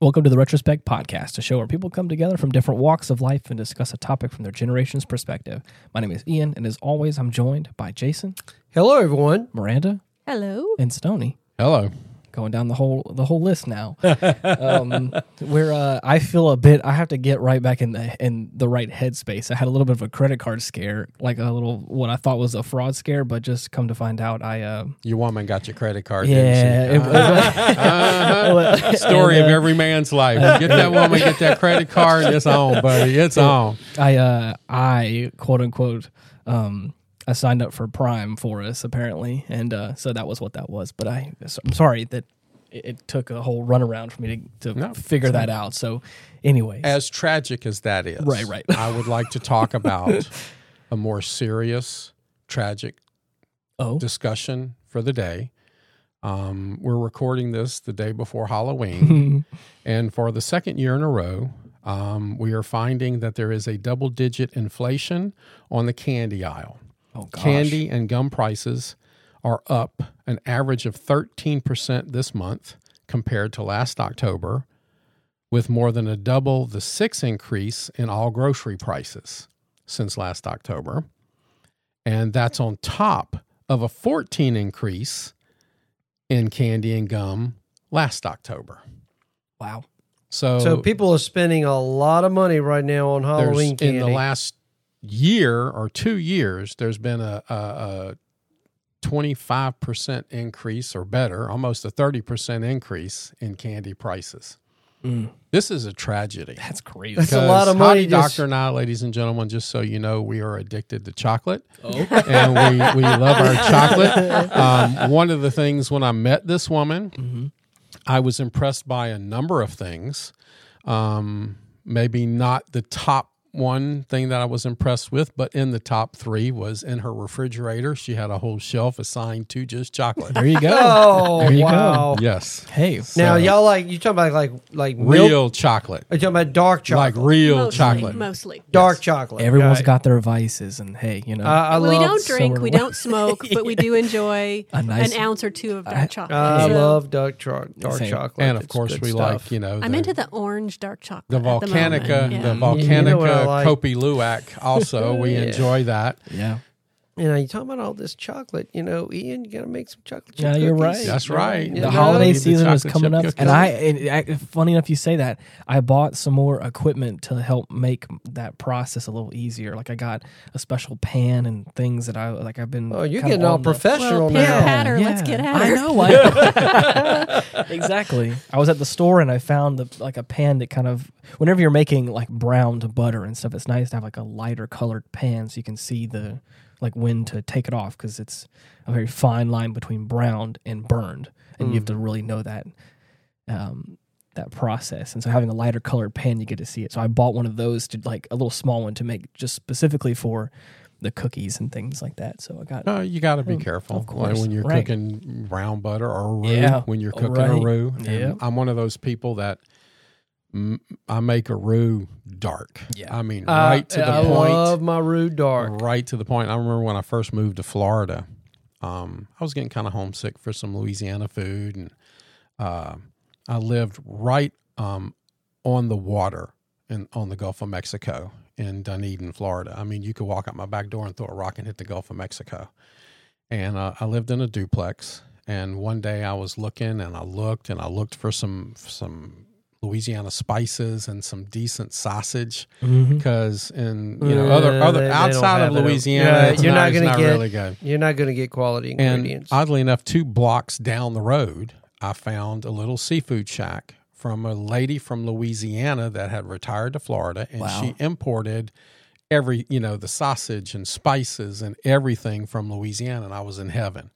Welcome to the Retrospect Podcast, a show where people come together from different walks of life and discuss a topic from their generation's perspective. My name is Ian, and as always, I'm joined by Jason, Hello, everyone. Miranda, Hello. and Stony. Hello. Going down the whole the whole list now. um, where uh, I feel a bit, I have to get right back in the in the right headspace. I had a little bit of a credit card scare, like a little what I thought was a fraud scare, but just come to find out, I uh, Your woman got your credit card. yeah, it, Didn't she? Uh-huh. Story of And, uh, every man's life. Get that woman, get that credit card. It's on, buddy. It's on. I uh I quote unquote um I signed up for Prime for us apparently, and uh, so that was what that was. But I I'm sorry that it, it took a whole runaround for me to, to No, figure that out. So, anyways, As tragic as that is, Right, right. I would like to talk about a more serious, tragic oh discussion for the day. Um, we're recording this the day before Halloween. And for the second year in a row, um, we are finding that there is a double digit inflation on the candy aisle. Oh gosh, Candy and gum prices are up an average of 13% this month compared to last October, with more than a double the six increase in all grocery prices since last October. And that's on top of a 14 increase in candy and gum last October. wow, So, So people are spending a lot of money right now on Halloween candy. in the last year or two years, there's been a, a, a 25% increase or better, almost a 30% increase in candy prices. Mm, This is a tragedy. that's crazy. That's a lot of money Hottie just- Doctor and I, ladies and gentlemen, just so you know, we are addicted to chocolate oh, and we, we love our chocolate. Um, one of the things when I met this woman, Mhm. I was impressed by a number of things. Um, maybe not the top one thing that I was impressed with, but in the top three was in her refrigerator. She had a whole shelf assigned to just chocolate. there you go. oh There you go. wow! yes, Hey, Now y'all like you talking about like like milk? real chocolate, Are you talking about dark chocolate? like real mostly, chocolate. Mostly. dark Yes. chocolate. everyone's Right. got their vices, and hey, you know, Uh, I we love. don't drink, so- we don't smoke, but we do enjoy A nice- an ounce or two of dark I- chocolate. I So love dark, cho- dark Same. chocolate, And of It's course, we stuff. like you know I'm into the orange dark chocolate. the at the Volcanica, the Yeah. You know Volcanica Uh, like? Kopi Luwak. Also, we Yeah. enjoy that. yeah, You know, you talking about all this chocolate. You know, Ian, you got to make some chocolate chip Yeah, you're right. That's right. You the know? holiday Need the season is coming up, cookies. and I. It, I- funny enough, you say that. I bought some more equipment to help make that process a little easier. Like I got a special pan and things that I like. I've been. Oh, you're getting all the- professional Well, now. pitter patter, let's get at I know. I exactly. I was at the store and I found the, like a pan that kind of whenever you're making like browned butter and stuff, it's nice to have like a lighter colored pan so you can see the like when to take it off because it's a very fine line between browned and burned, and you have to really know that. Um, that process and so having a lighter colored pan you get to see it so i bought one of those to like a little small one to make just specifically for the cookies and things like that so i got No, you got to be Oh, careful of Like when you're Right. cooking brown butter or roux. Yeah. When you're Oh, cooking right. a roux, And Yeah. I'm one of those people that mm, I make a roux dark. Yeah. I mean, Uh, right to the I point. I love my rude dark. Right to the point. I remember when I first moved to Florida, um, I was getting kind of homesick for some Louisiana food, and uh, I lived right um, on the water in on the Gulf of Mexico in Dunedin, Florida. I mean, you could walk out my back door and throw a rock and hit the Gulf of Mexico. And uh, I lived in a duplex. And one day I was looking and I looked and I looked for some some Louisiana spices and some decent sausage because in you know other other they- they outside have of. Louisiana, Yeah, you're not, not gonna get- really good. You're not going to get quality And ingredients. oddly enough, two blocks down the road, I found a little seafood shack from a lady from Louisiana that had retired to Florida, and Wow. she imported every you know the sausage and spices and everything from Louisiana, and I was in heaven.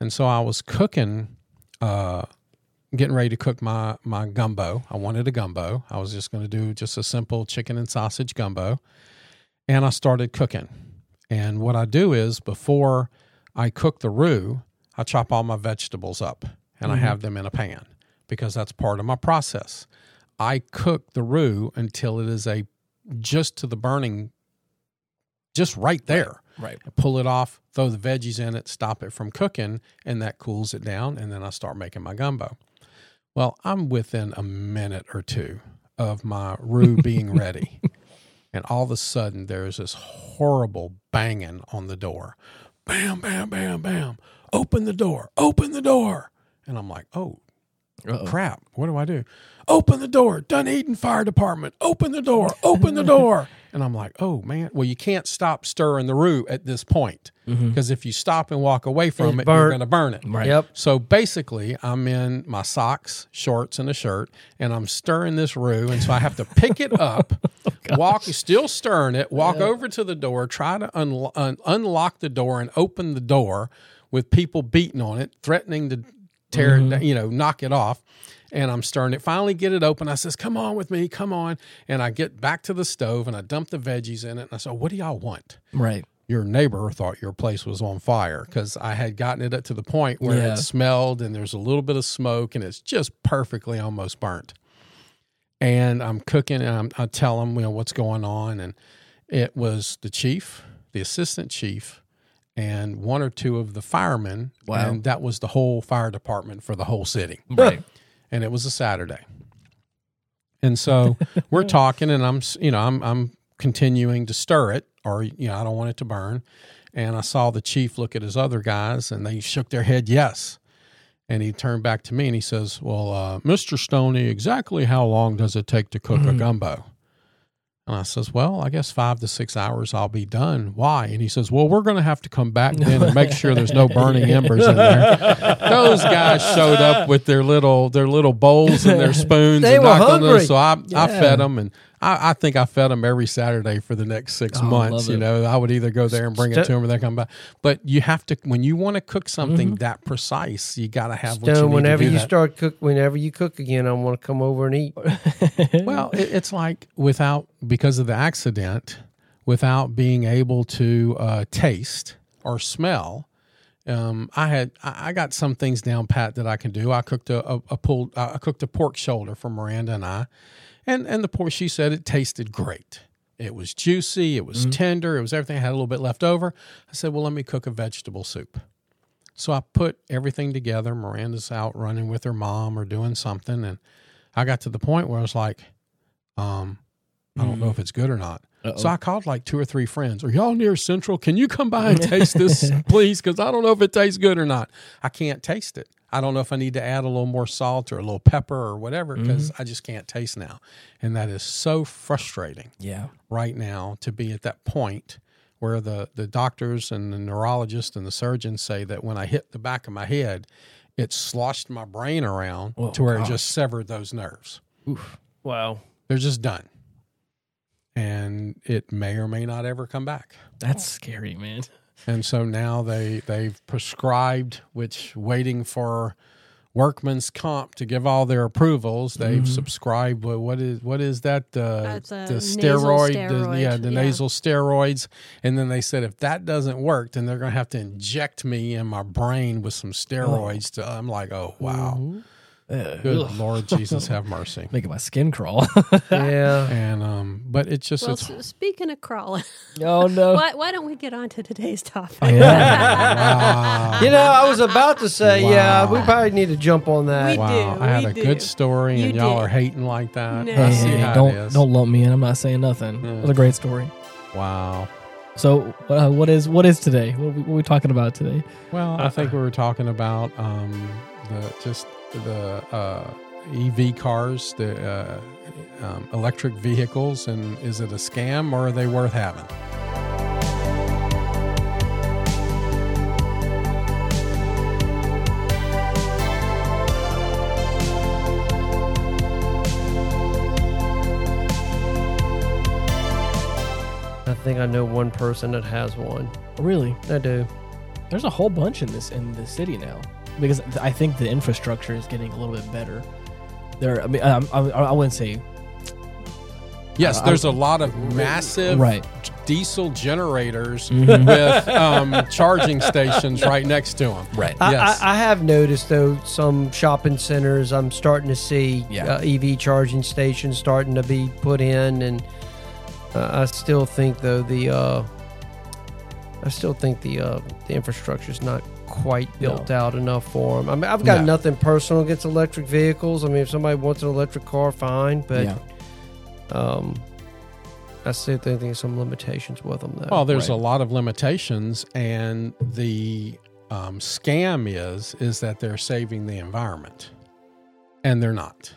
And so I was cooking, uh, getting ready to cook my my gumbo. I wanted a gumbo. I was just going to do just a simple chicken and sausage gumbo, and I started cooking. And what I do is before I cook the roux, I chop all my vegetables up and I mm-hmm. have them in a pan because that's part of my process. I cook the roux until it is a just to the burning, just right there. Right. I pull it off, throw the veggies in it, stop it from cooking, and that cools it down. And then I start making my gumbo. Well, I'm within a minute or two of my roux being ready. And all of a sudden, there's this horrible banging on the door. Bam, bam, bam, bam. Open the door. Open the door. And I'm like, oh, Uh-oh. crap. What do I do? Open the door. Dunedin Fire Department. Open the door. Open the door. And I'm like, oh, man. Well, you can't stop stirring the roux at this point mm-hmm. because if you stop and walk away from It's it, you're going to burn it. Right. Yep. So basically, I'm in my socks, shorts, and a shirt, and I'm stirring this roux. And so I have to pick it oh, up, walk, still stirring it, walk over to the door, try to unlo- un- unlock the door and open the door with people beating on it, threatening to tear it, mm-hmm. you know, knock it off. And I'm stirring it. Finally, get it open. I says, "Come on with me, come on." And I get back to the stove and I dump the veggies in it. And I said, "What do y'all want?" Right. your neighbor thought your place was on fire because I had gotten it up to the point where Yeah. it smelled and there's a little bit of smoke and it's just perfectly almost burnt. And I'm cooking and I'm, I tell them, you know, what's going on. And it was the chief, the assistant chief, and one or two of the firemen. Wow. And that was the whole fire department for the whole city Right. and it was a Saturday. And so we're talking, and I'm, you know, I'm, I'm continuing to stir it, or you know, I don't want it to burn. And I saw the chief look at his other guys, and they shook their head yes. And he turned back to me and he says, "Well, uh, Mr. Stoney, exactly how long does it take to cook a gumbo?" And I says, "Well, I guess five to six hours. I'll be done. Why?" And he says, "Well, we're going to have to come back then and make sure there's no burning embers in there." Those guys showed up with their little their little bowls and their spoons They and were knocked on hungry. those. So I, I fed them, and I, I think I fed them every Saturday for the next six Oh, months. You know, I would either go there and bring it to them, or they come back. But you have to when you want to cook something that precise, you got to have what you Stone, need whenever you that. start cook, whenever you cook again, I want to come over and eat. Well, it, it's like without because of the accident, without being able to uh, taste or smell. Um, I had I got some things down pat that I can do. I cooked a, a, a pulled I cooked a pork shoulder for Miranda and I, and and the poor she said it tasted great. It was juicy. It was tender. It was everything. I had a little bit left over. I said, well, let me cook a vegetable soup. So I put everything together. Miranda's out running with her mom or doing something, and I got to the point where I was like, um, I don't know if it's good or not. So I called like two or three friends. Are y'all near Central? Can you come by and taste this, please? Because I don't know if it tastes good or not. I can't taste it. I don't know if I need to add a little more salt or a little pepper or whatever because mm-hmm. I just can't taste now. And that is so frustrating Yeah. right now to be at that point where the, the doctors and the neurologists and the surgeons say that when I hit the back of my head, it sloshed my brain around Oh, to where gosh. it just severed those nerves. Oof. Wow. They're just done. And it may or may not ever come back. That's scary, man. And so now they they've prescribed, which waiting for workman's comp to give all their approvals. They've subscribed. What what is what is that? Uh, That's a the nasal steroid, the, steroid, yeah, the yeah. nasal steroids. And then they said if that doesn't work, then they're going to have to inject me in my brain with some steroids. To I'm like, oh wow, Uh, good ugh. Lord Jesus, have mercy. Making my skin crawl. Yeah. And um, but it's just Well, it's s- speaking of crawling, oh no. why, why don't we get on to today's topic? wow. You know, I was about to say, yeah, Wow. we probably need to jump on that. We Wow, do, I had we a do. good story, and y'all did. are hating like that. No. I see Hey, how don't it is. don't lump me in. I'm not saying nothing. It was a great story. Wow. So, uh, what is what is today? What are we, what are we talking about today? Well, I think we were talking about um, the just the uh, EV cars, the uh, um, electric vehicles, and is it a scam or are they worth having? I think I know one person that has one. Really, I do. there's a whole bunch in this in the city now because I think the infrastructure is getting a little bit better. There, I mean, I, I, I wouldn't say Yes, Uh, there's a lot of massive right. diesel generators Mhm. with um, charging stations right next to them. Right. I, Yes. I, I have noticed though some shopping centers I'm starting to see Yeah. uh, EV charging stations starting to be put in, and uh, I still think though the uh, I still think the uh, the infrastructure is not quite built out enough for them. I mean, I've got No. nothing personal against electric vehicles. I mean, if somebody wants an electric car, fine. But yeah. um, I still think there's some limitations with them, though. Well, there's Right. a lot of limitations, and the um, scam is is that they're saving the environment, and they're not.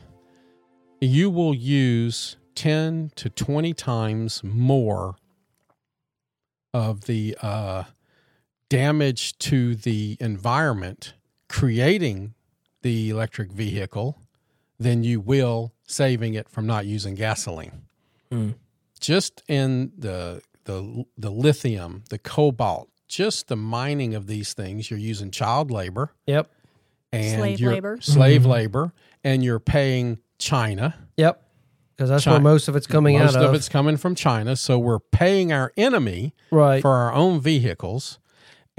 You will use ten to twenty times more of the uh, damage to the environment creating the electric vehicle than you will saving it from not using gasoline Mm. just in the the the lithium, the cobalt, just the mining of these things, you're using child labor Yep. and Slave you're- labor. slave Mhm. labor, and you're paying China. Yep. Because that's Chi- where most of it's coming Most out of Most of. it's coming from China, so we're paying our enemy right. for our own vehicles.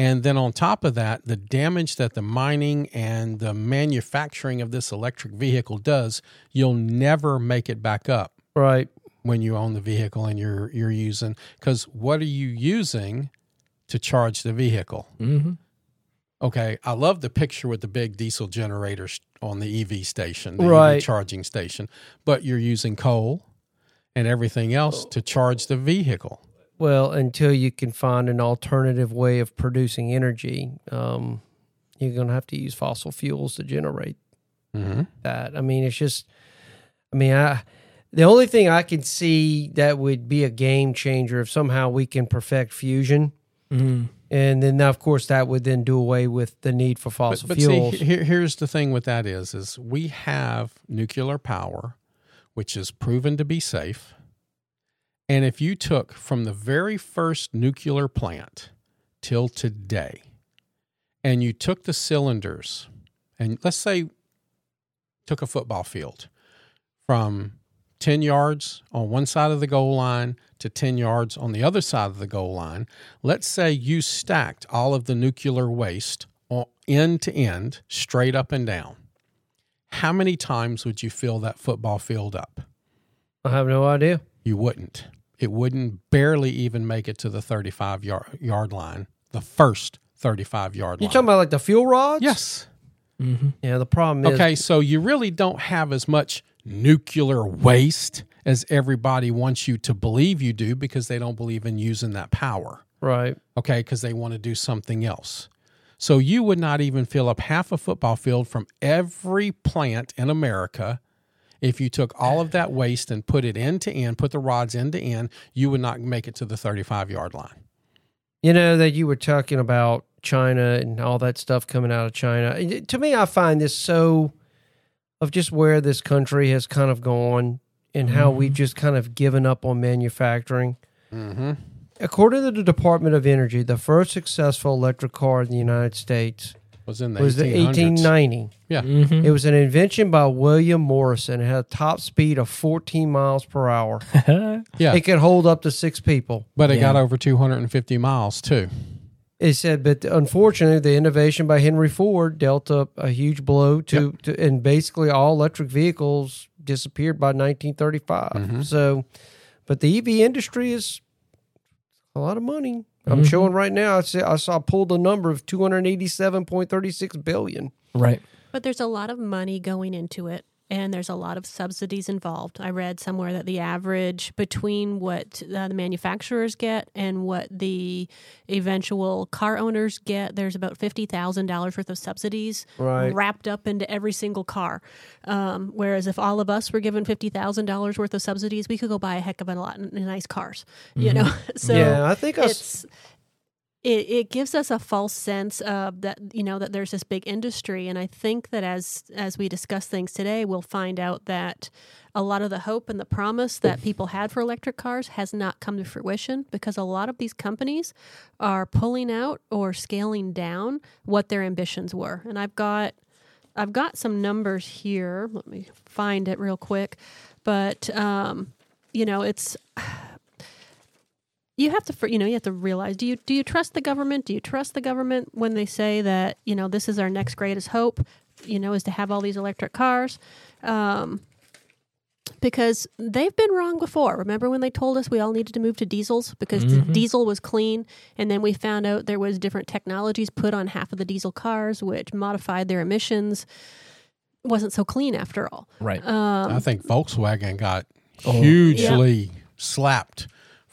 And then on top of that, the damage that the mining and the manufacturing of this electric vehicle does, you'll never make it back up right. when you own the vehicle and you're you're using because what are you using to charge the vehicle hmm okay i love the picture with the big diesel generators on the ev station the Right. EV charging station but you're using coal and everything else to charge the vehicle Well, until you can find an alternative way of producing energy, um, you're going to have to use fossil fuels to generate mm-hmm. that. I mean, it's just, I mean, I, the only thing I can see that would be a game changer if somehow we can perfect fusion. hmm And then, of course, that would then do away with the need for but, fossil but fuels. see here, here's the thing with that is is we have nuclear power which is proven to be safe and if you took from the very first nuclear plant till today and you took the cylinders and let's say took a football field from 10 yards on one side of the goal line to 10 yards on the other side of the goal line let's say you stacked all of the nuclear waste end to end straight up and down how many times would you fill that football field up I have no idea. you wouldn't. It wouldn't barely even make it to the 35 yard, yard line, the first 35 yard line. You line. talking about like the fuel rods? yes. hmm Yeah. The problem is, Okay, so you really don't have as much nuclear waste as everybody wants you to believe you do because they don't believe in using that power. right? Okay, because they want to do something else. So you would not even fill up half a football field from every plant in America. If you took all of that waste and put it end to end, put the rods end to end, you would not make it to the 35 yard line. You know that you were talking about China and all that stuff coming out of China. To me, I find this so of just where this country has kind of gone and how we've just kind of given up on manufacturing. Mm-hmm. According to the Department of Energy, the first successful electric car in the United States Was in the was the 1890. Yeah. hmm It was an invention by William Morrison. It had a top speed of 14 miles per hour. Yeah. It could hold up to six people. but it Yeah. got over 250 miles too. It said, but unfortunately, the innovation by Henry Ford dealt a, a huge blow to, to, and basically all electric vehicles disappeared by 1935. Mhm. So, but the EV industry is a lot of money. I'm Mhm. showing right now. I saw, I saw pulled a number of 287.36 billion. Right. But there's a lot of money going into it, and there's a lot of subsidies involved. I read somewhere that the average between what uh, the manufacturers get and what the eventual car owners get, there's about fifty thousand dollars worth of subsidies Right. wrapped up into every single car. Um, whereas if all of us were given fifty thousand dollars worth of subsidies, we could go buy a heck of a lot of nice cars. You know, so yeah, I think I it's it, it gives us a false sense of that you know that there's this big industry. And i think that as as we discuss things today we'll find out that a lot of the hope and the promise that people had for electric cars has not come to fruition because a lot of these companies are pulling out or scaling down what their ambitions were. And i've got i've got some numbers here. Let me find it real quick. But um you know it's you have to you know you have to realize do you do you trust the government do you trust the government when they say that you know this is our next greatest hope you know is to have all these electric cars um, because they've been wrong before. Remember when they told us we all needed to move to diesels because d- Mhm. diesel was clean, and then we found out there was different technologies put on half of the diesel cars, which modified their emissions. wasn't so clean after all. Right. Um, I think Volkswagen got Oh, hugely slapped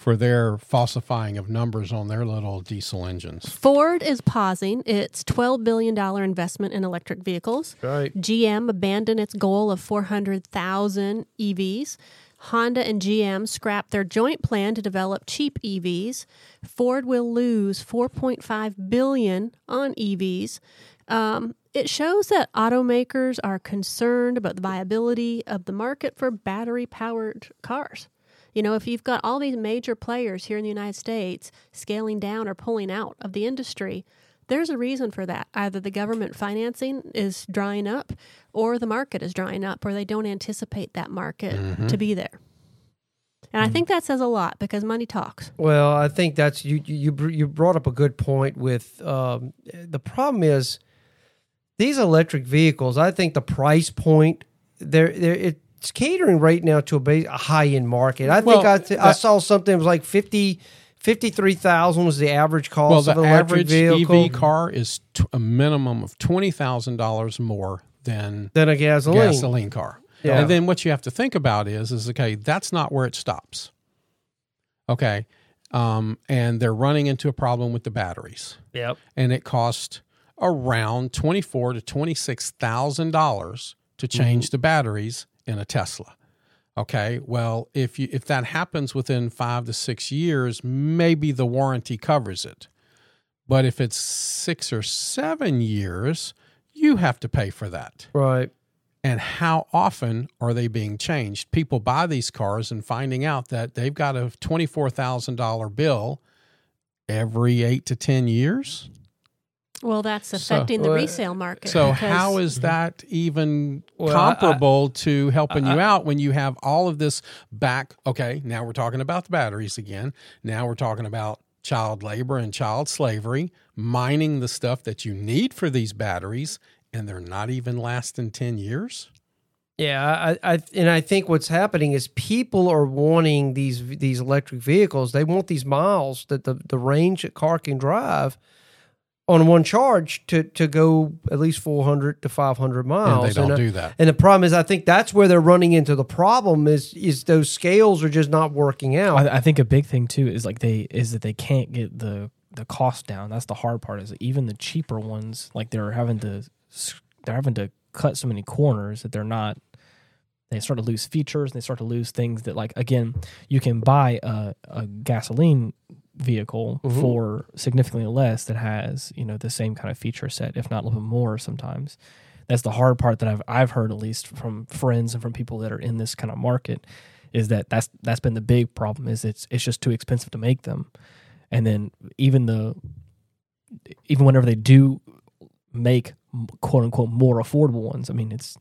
for their falsifying of numbers on their little diesel engines. Ford is pausing its $12 billion investment in electric vehicles. Right. GM abandoned its goal of 400,000 EVs. Honda and GM scrapped their joint plan to develop cheap EVs. Ford will lose 4.5 billion on EVs. Um, it shows that automakers are concerned about the viability of the market for battery-powered cars. You know, if you've got all these major players here in the United States scaling down or pulling out of the industry, there's a reason for that. Either the government financing is drying up or the market is drying up or they don't anticipate that market to be there. And I think that says a lot because money talks. Well, I think that's you. You you brought up a good point. With um, the problem is these electric vehicles. I think the price point there there they're it's catering right now to a, ba- a high end market. I think Well, I, th- I saw something it was like 50 53,000 was the average cost Well, of the an electric average vehicle EV car is t- a minimum of twenty thousand dollars more than than a gasoline. gasoline car. Yeah. And then what you have to think about is, is okay, that's not where it stops. Okay, um, and they're running into a problem with the batteries, Yep. and it costs around twenty four to twenty six thousand dollars to change the batteries in a Tesla. Okay, well, if you if that happens within five to six years, maybe the warranty covers it. But if it's six or seven years, you have to pay for that Right. and how often are they being changed? People buy these cars and finding out that they've got a twenty-four thousand dollar bill every eight to ten years. Well, that's So- affecting the Well, resale market. So because- how is mm-hmm. that even Well, I- I- comparable to helping you out when you have all of this back? Okay, now we're talking about the batteries again. Now we're talking about child labor and child slavery, mining the stuff that you need for these batteries, and they're not even lasting ten years. Yeah, I, I and I think what's happening is people are wanting these these electric vehicles. They want these miles that the, the range a car can drive on one charge to to go at least four hundred to five hundred miles. And they don't uh, do that. And the problem is, I think that's where they're running into the problem is is those scales are just not working out. I, I think a big thing too is like they is that they can't get the the cost down. That's the hard part. Is that even the cheaper ones, like they're having to they're having to cut so many corners that they're not. They start to lose features. and They start to lose things that, like again, you can buy a, a gasoline vehicle Mhm. for significantly less that has you know the same kind of feature set, if not a little bit more sometimes. That's the hard part that I've I've heard at least from friends and from people that are in this kind of market is that that's that's been the big problem is it's it's just too expensive to make them and then even the even whenever they do make quote unquote more affordable ones i mean it's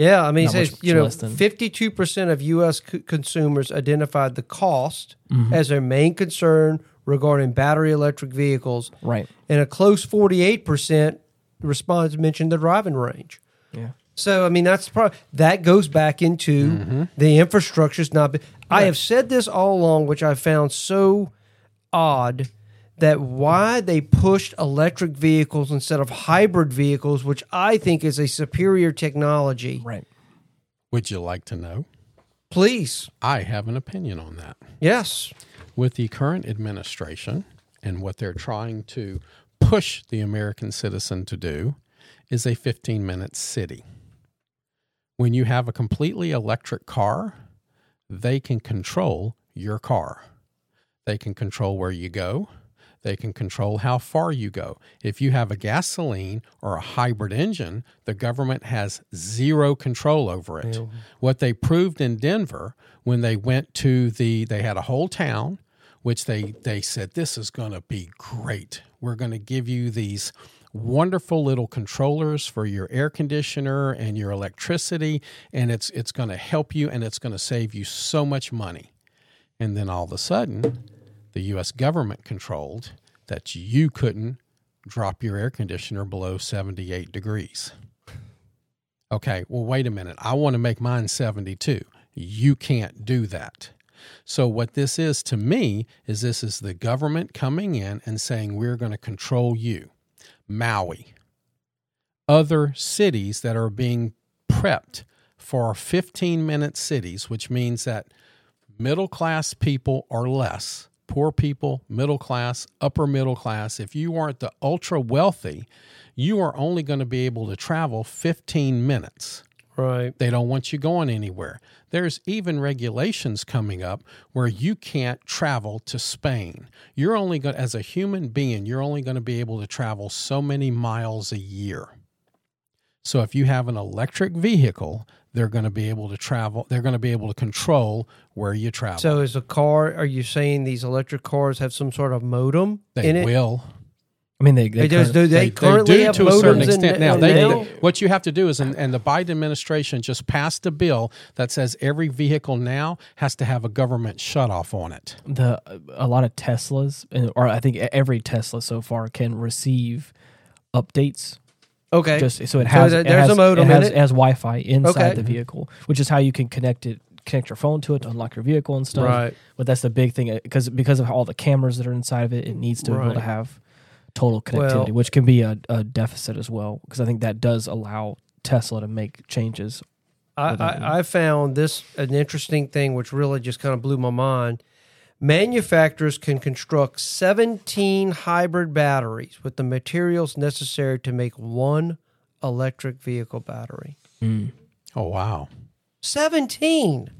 yeah, I mean, it Not says much you know, less than- fifty two percent of U.S. c- consumers identified the cost Mhm. as their main concern regarding battery electric vehicles. right and a close 48% response mentioned the driving range. yeah So, I mean, that's probably, that goes back into the infrastructure's not. Be, I have said this all along, which I found so odd that why they pushed electric vehicles instead of hybrid vehicles, which I think is a superior technology. right Would you like to know? Please. I have an opinion on that. Yes. With the current administration and what they're trying to push the American citizen to do is a 15 minute city. When you have a completely electric car, they can control your car. They can control where you go. They can control how far you go. If you have a gasoline or a hybrid engine, the government has zero control over it. What they proved in Denver when they went to the, they had a whole town, which they, they said, this is going to be great. We're going to give you these wonderful little controllers for your air conditioner and your electricity, and it's, it's going to help you and it's going to save you so much money. And then all of a sudden, the U.S. government controlled that you couldn't drop your air conditioner below 78 degrees. Okay, well, wait a minute. I want to make mine 72. you can't do that. So, what this is to me is this is the government coming in and saying, we're going to control you. Maui, other cities that are being prepped for 15 minute cities, which means that middle class people or less, poor people, middle class, upper middle class, if you aren't the ultra wealthy, you are only going to be able to travel 15 minutes. Right. They don't want you going anywhere. There's even regulations coming up where you can't travel to Spain. You're only going as a human being, you're only going to be able to travel so many miles a year. So if you have an electric vehicle, they're going to be able to travel, they're going to be able to control where you travel. So is a car? Are you saying these electric cars have some sort of modem they in it? will. I mean, they, they They just do. They, They, they currently do have to a certain modems in- extent. now, in they, now? what you have to do is, and, and the Biden administration just passed a bill that says every vehicle now has to have a government shutoff on it. the a lot of Teslas, or I think every Tesla so far can receive updates. Okay. Just so it has, it there's has a modem it has, it? it has Wi-Fi inside Okay. the vehicle, which is how you can connect it, connect your phone to it to unlock your vehicle and stuff. Right. But that's the big thing uh, because because of all the cameras that are inside of it, it needs to be able to have total connectivity, Well- which can be a, a deficit as well. Because I think that does allow Tesla to make changes. I, I, I found this an interesting thing, which really just kind of blew my mind. Manufacturers can construct 17 hybrid batteries with the materials necessary to make one electric vehicle battery. Hmm. Oh wow! 17.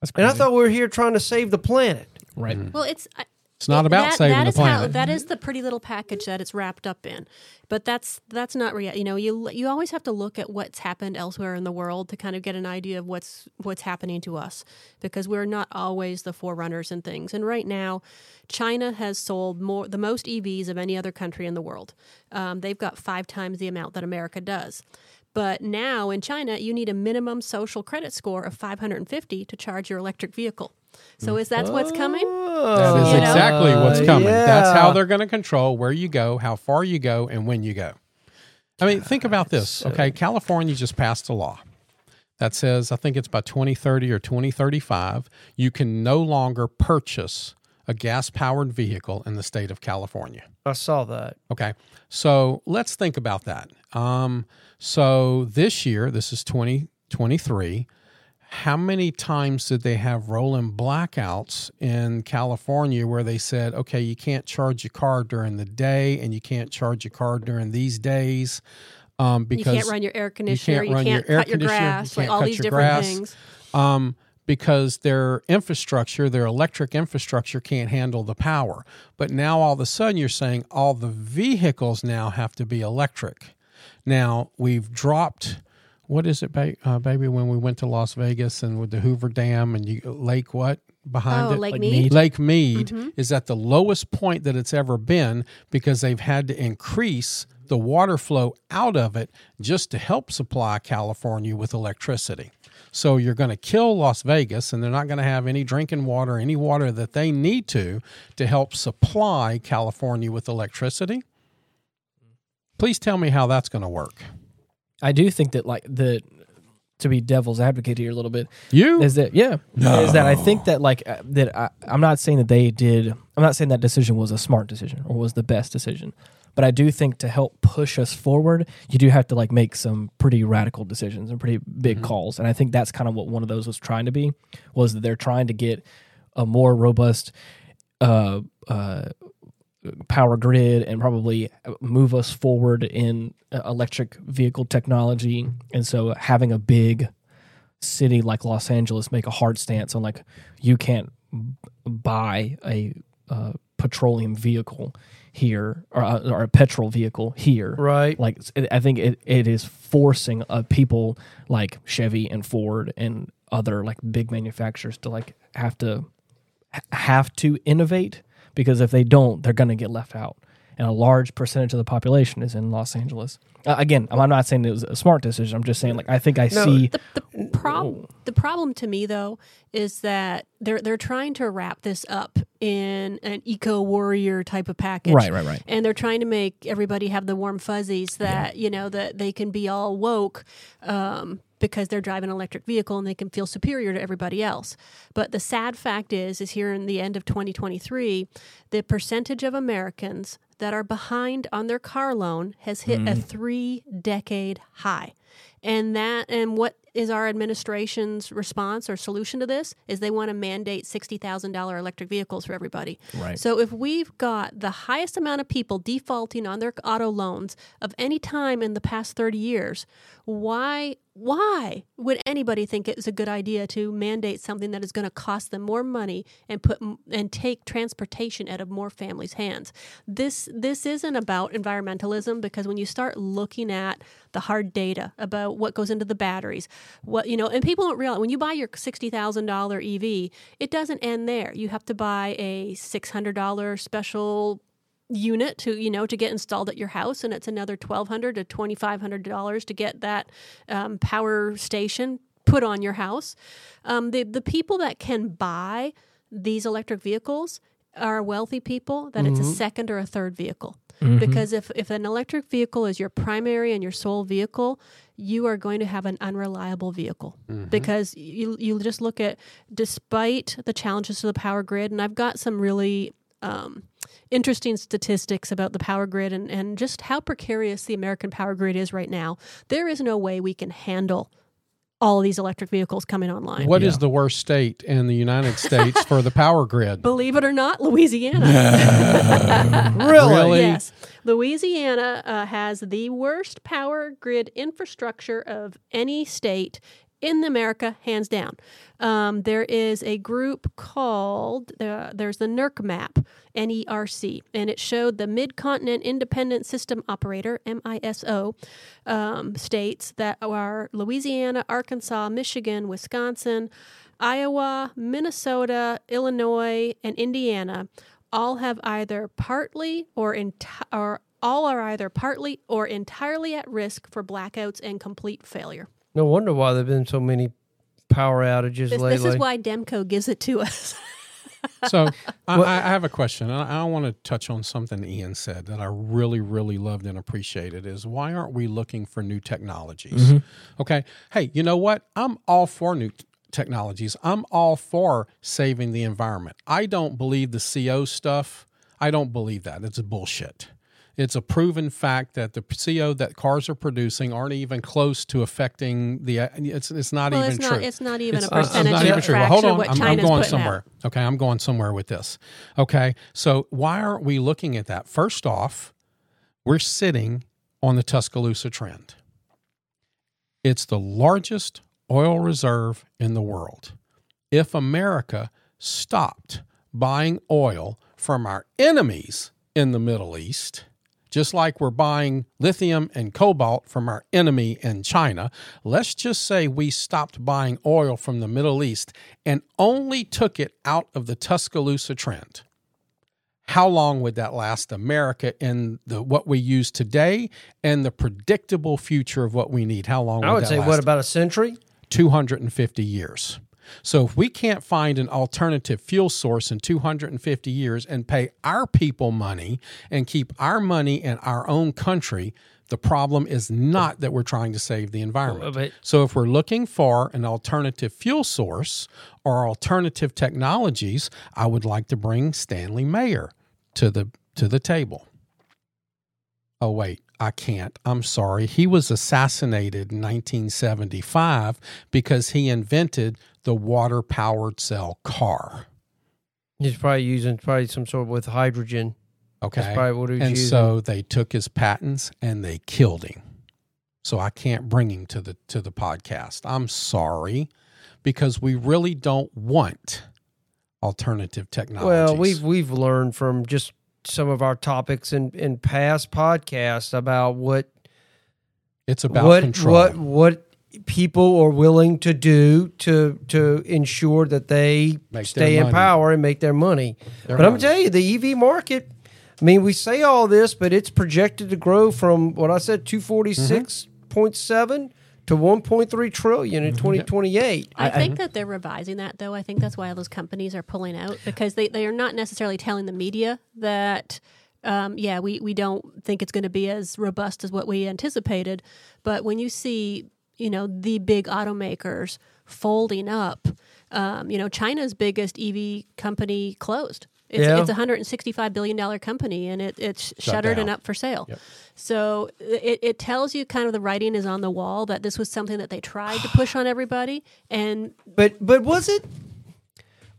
That's And I thought we were here trying to save the planet. right. Well, it's I- It's not about that, saving that the is how- planet. that is the pretty little package that it's wrapped up in. But that's that's not real. You know, you you always have to look at what's happened elsewhere in the world to kind of get an idea of what's what's happening to us because we're not always the forerunners in things. And right now, China has sold more the most EVs of any other country in the world. Um, they've got five times the amount that America does. But now in China, you need a minimum social credit score of 550 to charge your electric vehicle. So is that what's coming? that is You know? exactly what's coming. That's how they're going to control where you go, how far you go, and when you go. I mean, think about this. Okay, California just passed a law that says I think it's by 2030 or 2035 you can no longer purchase a gas-powered vehicle in the state of California. I saw that. Okay. So let's think about that. Um, so this year, this is 2023. How many times did they have rolling blackouts in California where they said, okay, you can't charge your car during the day and you can't charge your car during these days? Um, because You can't run your air conditioner. You run can't, your cut your conditioner, you grass. Like all these different grass. things. um, because their infrastructure, their electric infrastructure can't handle the power. But now all of a sudden you're saying all the vehicles now have to be electric. Now we've dropped, what is it, ba- uh, baby, when we went to Las Vegas and with the Hoover Dam and you, Lake what behind Oh, it? Lake Like Mead. Mead. Lake Mead is at the lowest point that it's ever been because they've had to increase the water flow out of it just to help supply California with electricity. So you're going to kill Las Vegas and they're not going to have any drinking water, any water that they need to to help supply California with electricity. Please tell me how that's going to work. I do think that like the to be devil's advocate here a little bit You? is that yeah is that I think that like uh, that I, I'm not saying that they did I'm not saying that decision was a smart decision or was the best decision but I do think to help push us forward you do have to like make some pretty radical decisions and pretty big calls and I think that's kind of what one of those was trying to be was that they're trying to get a more robust uh uh power grid and probably move us forward in uh, electric vehicle technology. And so having a big city like Los Angeles make a hard stance on like you can't buy a uh, petroleum vehicle here or, uh, or a petrol vehicle here. Right. like I think it, it is forcing uh, people like Chevy and Ford and other like big manufacturers to like have to have to innovate because if they don't, they're going to get left out. And a large percentage of the population is in Los Angeles. Uh, again, I'm not saying it was a smart decision. I'm just saying like I think I No, see The, the problem the problem to me though is that they're they're trying to wrap this up in an eco warrior type of package. Right, right, right. And they're trying to make everybody have the warm fuzzies that, you know, that they can be all woke um, because they're driving an electric vehicle and they can feel superior to everybody else. But the sad fact is, is here in the end of 2023, the percentage of Americans that are behind on their car loan has hit a three decade high. And that and what is our administration's response or solution to this is they want to mandate $60,000 electric vehicles for everybody. Right. So if we've got the highest amount of people defaulting on their auto loans of any time in the past 30 years, why why would anybody think it's a good idea to mandate something that is going to cost them more money and put and take transportation out of more families' hands? This this isn't about environmentalism because when you start looking at the hard data about what goes into the batteries, what you know, and people don't realize when you buy your sixty thousand dollar EV, it doesn't end there. You have to buy a six hundred dollar special unit to you know to get installed at your house and it's another 1200 to 2500 dollars to get that um, power station put on your house. Um, the, the people that can buy these electric vehicles are wealthy people that it's a second or a third vehicle. Because if, if an electric vehicle is your primary and your sole vehicle you are going to have an unreliable vehicle. Because you, you just look at despite the challenges to the power grid and i've got some really um, interesting statistics about the power grid and, and just how precarious the American power grid is right now. There is no way we can handle all these electric vehicles coming online. What is the worst state in the United States for the power grid? Believe it or not, Louisiana. Really? Yes. Louisiana uh, has the worst power grid infrastructure of any state in America, hands down. Um, there is a group called, uh, there's the NERC map, N E R C, and it showed the Mid Continent Independent System Operator, MISO, um, states that are Louisiana, Arkansas, Michigan, Wisconsin, Iowa, Minnesota, Illinois, and Indiana all have either partly or, or all are either partly or entirely at risk for blackouts and complete failure. No wonder why there've been so many power outages This, lately. this is why Demco gives it to us. So I, I have a question. I, I want to touch on something Ian said that I really, really loved and appreciated. Is why aren't we looking for new technologies? Mm-hmm. Okay. Hey, you know what? I'm all for new t- technologies. I'm all for saving the environment. I don't believe the CO stuff. I don't believe that. It's bullshit. It's a proven fact that the CO that cars are producing aren't even close to affecting the. It's it's not well, even it's true. not. It's not even It's a not- percentage not even a true. Well, hold on. I'm, I'm going somewhere. out. Okay, I'm going somewhere with this. Okay, so why aren't we looking at that? First off, we're sitting on the Tuscaloosa Trend. It's the largest oil reserve in the world. If America stopped buying oil from our enemies in the Middle East, just like we're buying lithium and cobalt from our enemy in China, let's just say we stopped buying oil from the Middle East and only took it out of the Tuscaloosa Trend. How long would that last America in the what we use today and the predictable future of what we need? How long? I would that say, last? what about a century? 250 years. So if we can't find an alternative fuel source in 250 years and pay our people money and keep our money in our own country, the problem is not that we're trying to save the environment. So if we're looking for an alternative fuel source or alternative technologies, I would like to bring Stanley Meyer to the to the table. Oh wait, I can't. I'm sorry. He was assassinated in 1975 because he invented the water powered cell car. He's probably using probably some sort of with hydrogen. Okay. That's probably what he was and using. so they took his patents and they killed him. So I can't bring him to the to the podcast. I'm sorry because we really don't want alternative technologies. Well, we've we've learned from just some of our topics in, in past podcasts about what it's about what control. what what people are willing to do to to ensure that they Make stay in power and make their money. Their but I'm money. telling you, the EV market. I mean, we say all this, but it's projected to grow from what I said, two forty six point seven to 1.3 trillion Mm-hmm. in 2028. I, I- think that they're revising that, though. I think that's why all those companies are pulling out because they, they are not necessarily telling the media that, um, yeah, we, we don't think it's going to be as robust as what we anticipated. But when you see, you know, the big automakers folding up, um, you know, China's biggest EV company closed. It's, Yeah. it's a $165 billion company and it, it's shuttered and up for sale. Yep. So it, it tells you kind of the writing is on the wall that this was something that they tried to push on everybody. And But but was it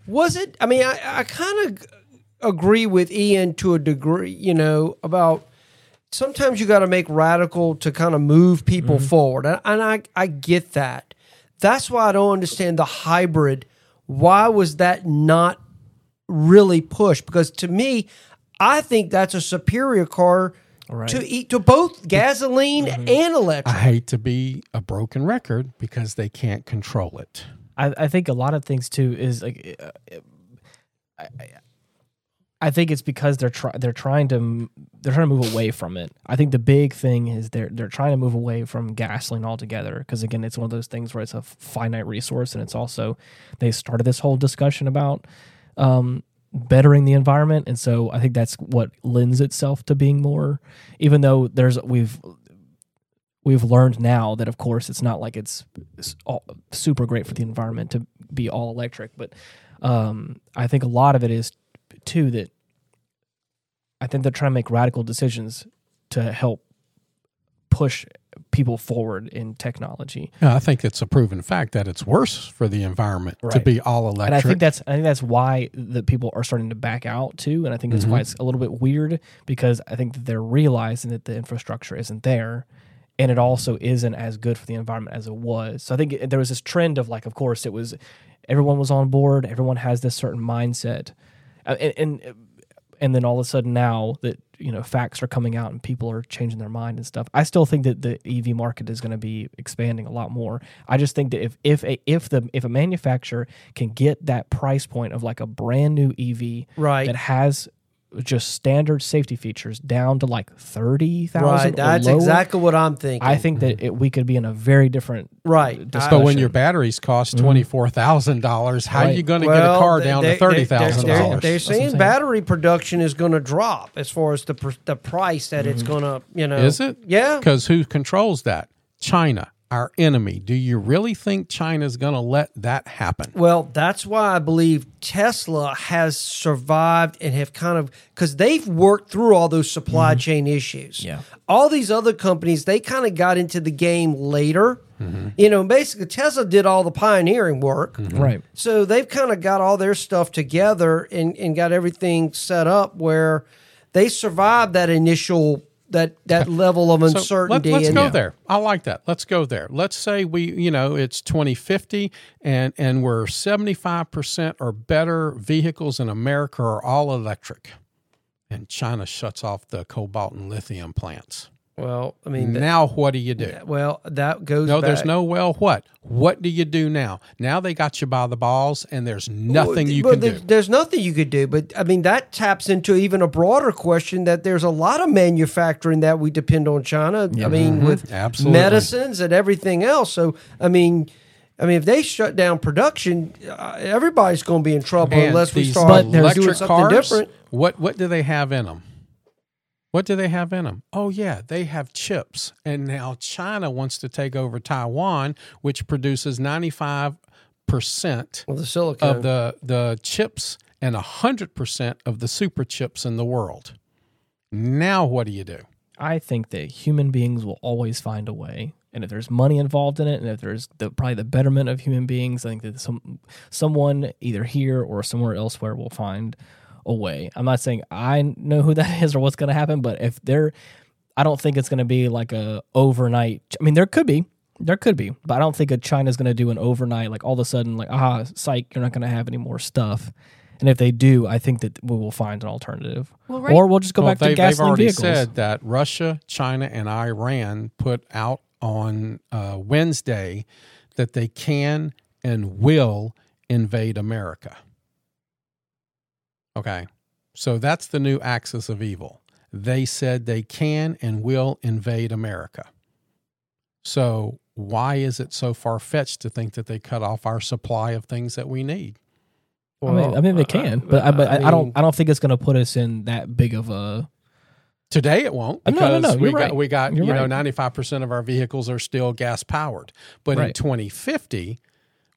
was it? I mean, I, I kind of agree with Ian to a degree. You know about sometimes you got to make radical to kind of move people mm-hmm. forward, and, and I I get that. That's why I don't understand the hybrid. Why was that not really pushed? Because to me, I think that's a superior car Right. to eat to both gasoline mm-hmm. and electric. I hate to be a broken record because they can't control it. I, I think a lot of things too is like uh, uh I, I- think it's because they're try, they're trying to they're trying to move away from it. I think the big thing is they're they're trying to move away from gasoline altogether because again it's one of those things where it's a finite resource and it's also they started this whole discussion about um, bettering the environment and so I think that's what lends itself to being more even though there's we've we've learned now that of course it's not like it's, it's all, super great for the environment to be all electric but um, i think a lot of it is too that i think they're trying to make radical decisions to help push people forward in technology Yeah, I think it's a proven fact that it's worse for the environment to be all electric. and I think that's I think that's why the people are starting to back out too, and I think that's why mm-hmm. it's a little bit weird because I think that they're realizing that the infrastructure isn't there, and it also isn't as good for the environment as it was. So I think it- there was this trend of like, of course, it was everyone was on board, everyone has this certain mindset, Uh, and and, and then all of a sudden now that you know facts are coming out and people are changing their mind and stuff. I still think that the EV market is going to be expanding a lot more. I just think that if if a if the if a manufacturer can get that price point of like a brand new EV Right. that has just standard safety features down to like thirty thousand. Right. That's exactly what I'm thinking. I think that it, we could be in a very different Right. discussion. but when your batteries cost mm-hmm. twenty four thousand dollars, how are Right. you going to get a car down they- to thirty they- thousand they're- dollars? They're saying saying. battery production is going to drop as far as the pr- the price that it's mm-hmm. going to, you know. Is it? Yeah. Because who controls that? China, our enemy. Do you really think China's going to let that happen? Well, that's why I believe Tesla has survived and have kind of because they've worked through all those supply mm-hmm. chain issues. Yeah. All these other companies, they kind of got into the game later. Mm-hmm. You know, basically Tesla did all the pioneering work. Mm-hmm. right. So they've kind of got all their stuff together and, and got everything set up where they survived that initial that that level of So let, uncertainty. us go there. I like that. Let's go there. Let's say we, you know, it's 2050 and and we're 75% or better vehicles in America are all electric. And China shuts off the cobalt and lithium plants. Well, I mean, now what do you do? well, that goes. No, there's no well what. What do you do now? Now they got you by the balls and there's nothing you Well, can there- do. There's nothing you could do, but I mean that taps into even a broader question that there's a lot of manufacturing that we depend on China. I mean, with Mm-hmm. Absolutely. medicines and everything else. So I mean, I mean, if they shut down production, uh, everybody's going to be in trouble And unless we start there's- doing electric something cars, different. What what do they have in them? What do they have in them? Oh yeah, they have chips. And now China wants to take over Taiwan, which produces 95% Well, the silicon of the the chips and 100% of the super chips in the world. Now what do you do? I think that human beings will always find a way. And if there's money involved in it, and if there's the, probably the betterment of human beings, I think that some someone either here or somewhere elsewhere will find a way. I'm not saying I know who that is or what's going to happen, but if they're, I don't think it's going to be like a overnight. I mean, there could be, there could be, but I don't think a China's going to do an overnight like all of a sudden like ah, psych, you're not going to have any more stuff. And if they do, I think that we will find an alternative, Well, right- or we'll just go Well, back to they, they've already vehicles. said that Russia, China, and Iran put out on uh, Wednesday that they can and will invade America. Okay. So that's the new axis of evil. They said they can and will invade America. So why is it so far fetched to think that they cut off our supply of things that we need? I mean, I mean they can, but I, but I, I don't I don't think it's going to put us in that big of a. Today it won't Uh, no, no, no, we you're got right. we got You're you know ninety five percent of our vehicles are still gas powered. But in twenty fifty,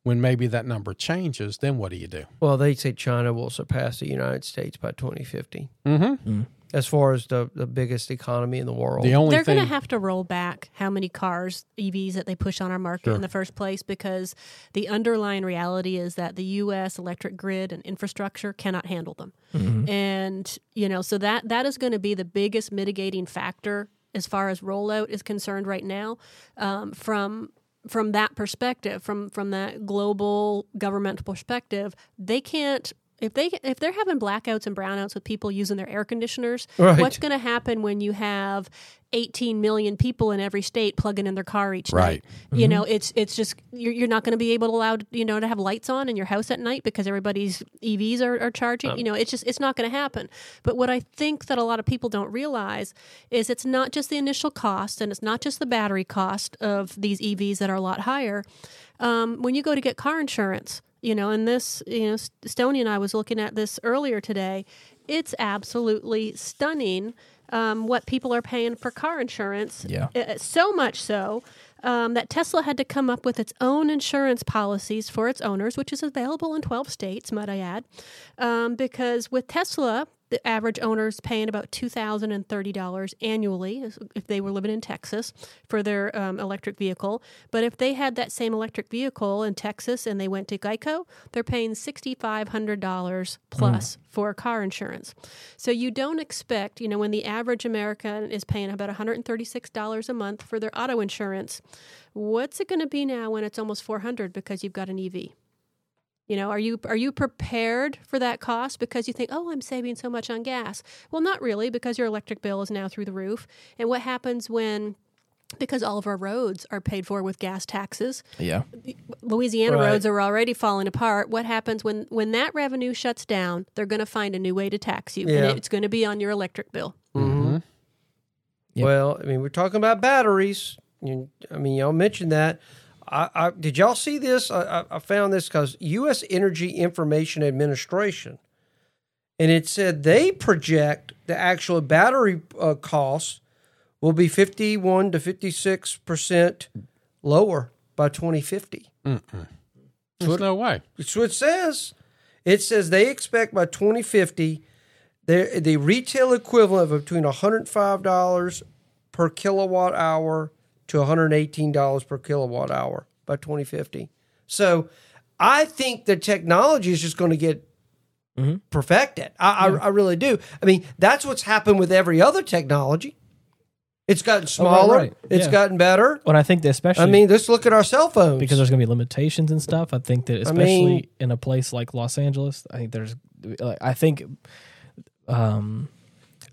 when maybe that number changes, then what do you do? Well, they say China will surpass the United States by 2050 Mm-hmm. as far as the, the biggest economy in the world. The only They're thing going to have to roll back how many cars, EVs, that they push on our market Sure. in the first place because the underlying reality is that the U.S. electric grid and infrastructure cannot handle them. And, you know, so that, that is going to be the biggest mitigating factor as far as rollout is concerned right now um, from from that perspective from from that global governmental perspective they can't if they if they're having blackouts and brownouts with people using their air conditioners Right. what's going to happen when you have 18 million people in every state plugging in their car each Right. night you know it's it's just you're, you're not going to be able to allow you know to have lights on in your house at night because everybody's evs are, are charging. You know it's just it's not going to happen. But what i think that a lot of people don't realize is it's not just the initial cost and it's not just the battery cost of these evs that are a lot higher. Um, when you go to get car insurance you know and this you know stony and i was looking at this earlier today it's absolutely stunning um, what people are paying for car insurance Yeah. uh, so much so um, that Tesla had to come up with its own insurance policies for its owners, which is available in 12 states, might I add. Um, because with Tesla, the average owner is paying about $2,030 annually if they were living in Texas for their um, electric vehicle. But if they had that same electric vehicle in Texas and they went to Geico, they're paying $6,500 plus for car insurance. So you don't expect, you know, when the average American is paying about $136 a month for their auto insurance, what's it going to be now when it's almost 400 because you've got an EV? You know, are you are you prepared for that cost because you think, "Oh, I'm saving so much on gas." Well, not really because your electric bill is now through the roof. And what happens when because all of our roads are paid for with gas taxes. Yeah. Louisiana Right. roads are already falling apart. What happens when when that revenue shuts down? They're going to find a new way to tax you, Yeah. and it's going to be on your electric bill. Mhm. Yep. Well, I mean, we're talking about batteries. You, I mean, y'all mentioned that. I, I, did y'all see this? I, I, found this because U.S. Energy Information Administration, and it said they project the actual battery uh, costs will be 51 to 56 percent lower by 2050. There's no way. That's what it says. It says they expect by 2050 the the retail equivalent of between $105 per kilowatt hour to $118 per kilowatt hour by 2050. So I think the technology is just going to get Mhm. perfected. I, I, I really do. I mean, that's what's happened with every other technology. It's gotten Oh, right, smaller. right. It's Yeah. gotten better. Well, I think that especially I mean, let's look at our cell phones. because there's going to be limitations and stuff. I think that especially mean- in a place like Los Angeles, I think there's, I think, um,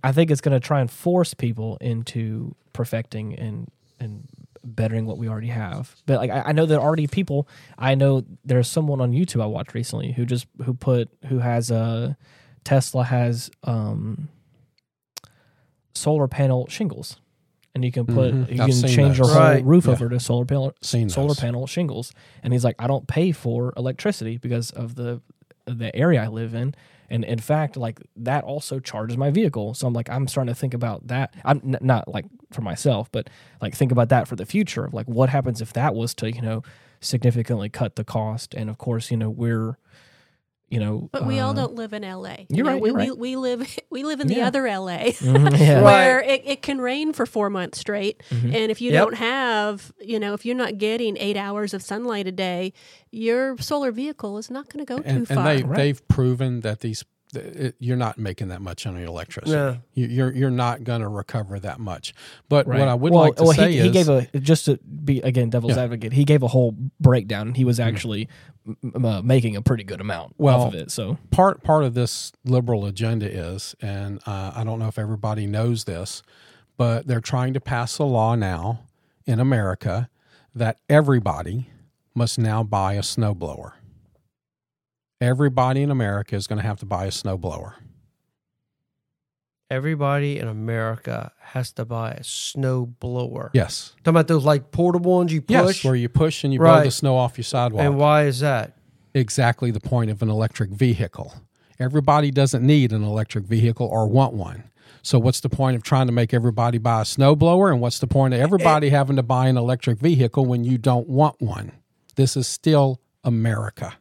I think it's going to try and force people into perfecting and and bettering what we already have. But like, I, I know there are already people. I know there's someone on YouTube I watched recently who just who put who has a Tesla has um solar panel shingles. And you can put Mhm. you I've can seen change your whole Right. roof Yeah. over to solar panel Seen solar those. panel shingles and he's like i don't pay for electricity because of the the area i live in and in fact like that also charges my vehicle. So i'm like i'm starting to think about that. I'm n- not like for myself but like think about that for the future of like what happens if that was to you know significantly cut the cost? And of course you know we're you know But we all uh, don't live in LA. You you're know, right, We, you're we, right. we live we live in the Yeah. other LA. mhm, yeah Right. where it, it can rain for four months straight. Mhm. And if you Yep. don't have, you know, if you're not getting eight hours of sunlight a day, your solar vehicle is not going to go too And, far. and they Right. they've proven that these it, you're not making that much on your electricity. No. You, you're you're not going to recover that much. But Right. what I would well, like to well, say he, is he gave a just to be again devil's Yeah. advocate. He gave a whole breakdown. He was actually m- m- uh, making a pretty good amount Well, off of it. So part part of this liberal agenda is, and uh, I don't know if everybody knows this, but they're trying to pass a law now in America that everybody must now buy a snowblower. Everybody in America is going to have to buy a snowblower. Everybody in America has to buy a snow blower. Yes. Talking about those like portable ones you push. Yes, where you push and you blow the snow off your sidewalk. and why is that? exactly the point of an electric vehicle. Everybody doesn't need an electric vehicle or want one. So what's the point of trying to make everybody buy a snowblower and what's the point of everybody having to buy an electric vehicle when you don't want one? This is still America.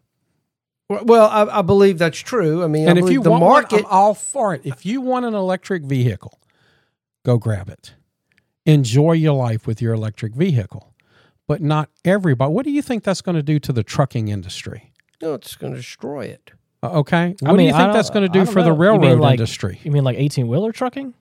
Well, I, I believe that's true. I mean, and I if you the want market, one, I'm all for it. If you want an electric vehicle, go grab it. Enjoy your life with your electric vehicle. But not everybody. What do you think that's going to do to the trucking industry? no, it's going to destroy it. Uh, Okay. What I do you think that's going to do don't for the know. You railroad like- industry? You mean like eighteen wheeler trucking?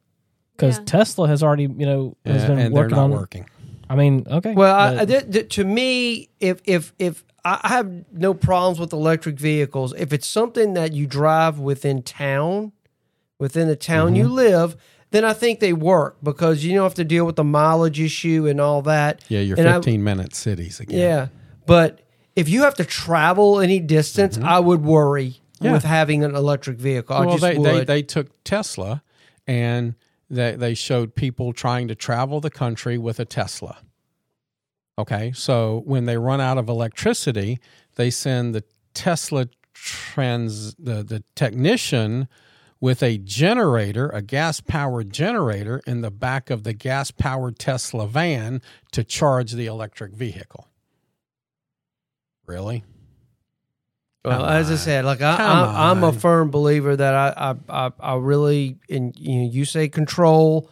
Because Yeah. Tesla has already, you know, has Yeah, been and they're working not on. working. I mean, okay. Well, I, I- th- th- to me, if if if I I have no problems with electric vehicles, if it's something that you drive within town, within the town you live, then I think they work because you don't have to deal with the mileage issue and all that. Yeah, your And I- 15 minute cities again. Yeah, but if you have to travel any distance, I would worry Mm-hmm. Yeah. with having an electric vehicle. I Well, just they, they, they took Tesla and they, they showed people trying to travel the country with a Tesla. Okay, so when they run out of electricity, they send the Tesla trans the, the technician with a generator, a gas powered generator in the back of the gas powered Tesla van to charge the electric vehicle. Really? Well, Come as I said, like i i'm I'm a firm believer that I, I, I, I really, and you know, you say control.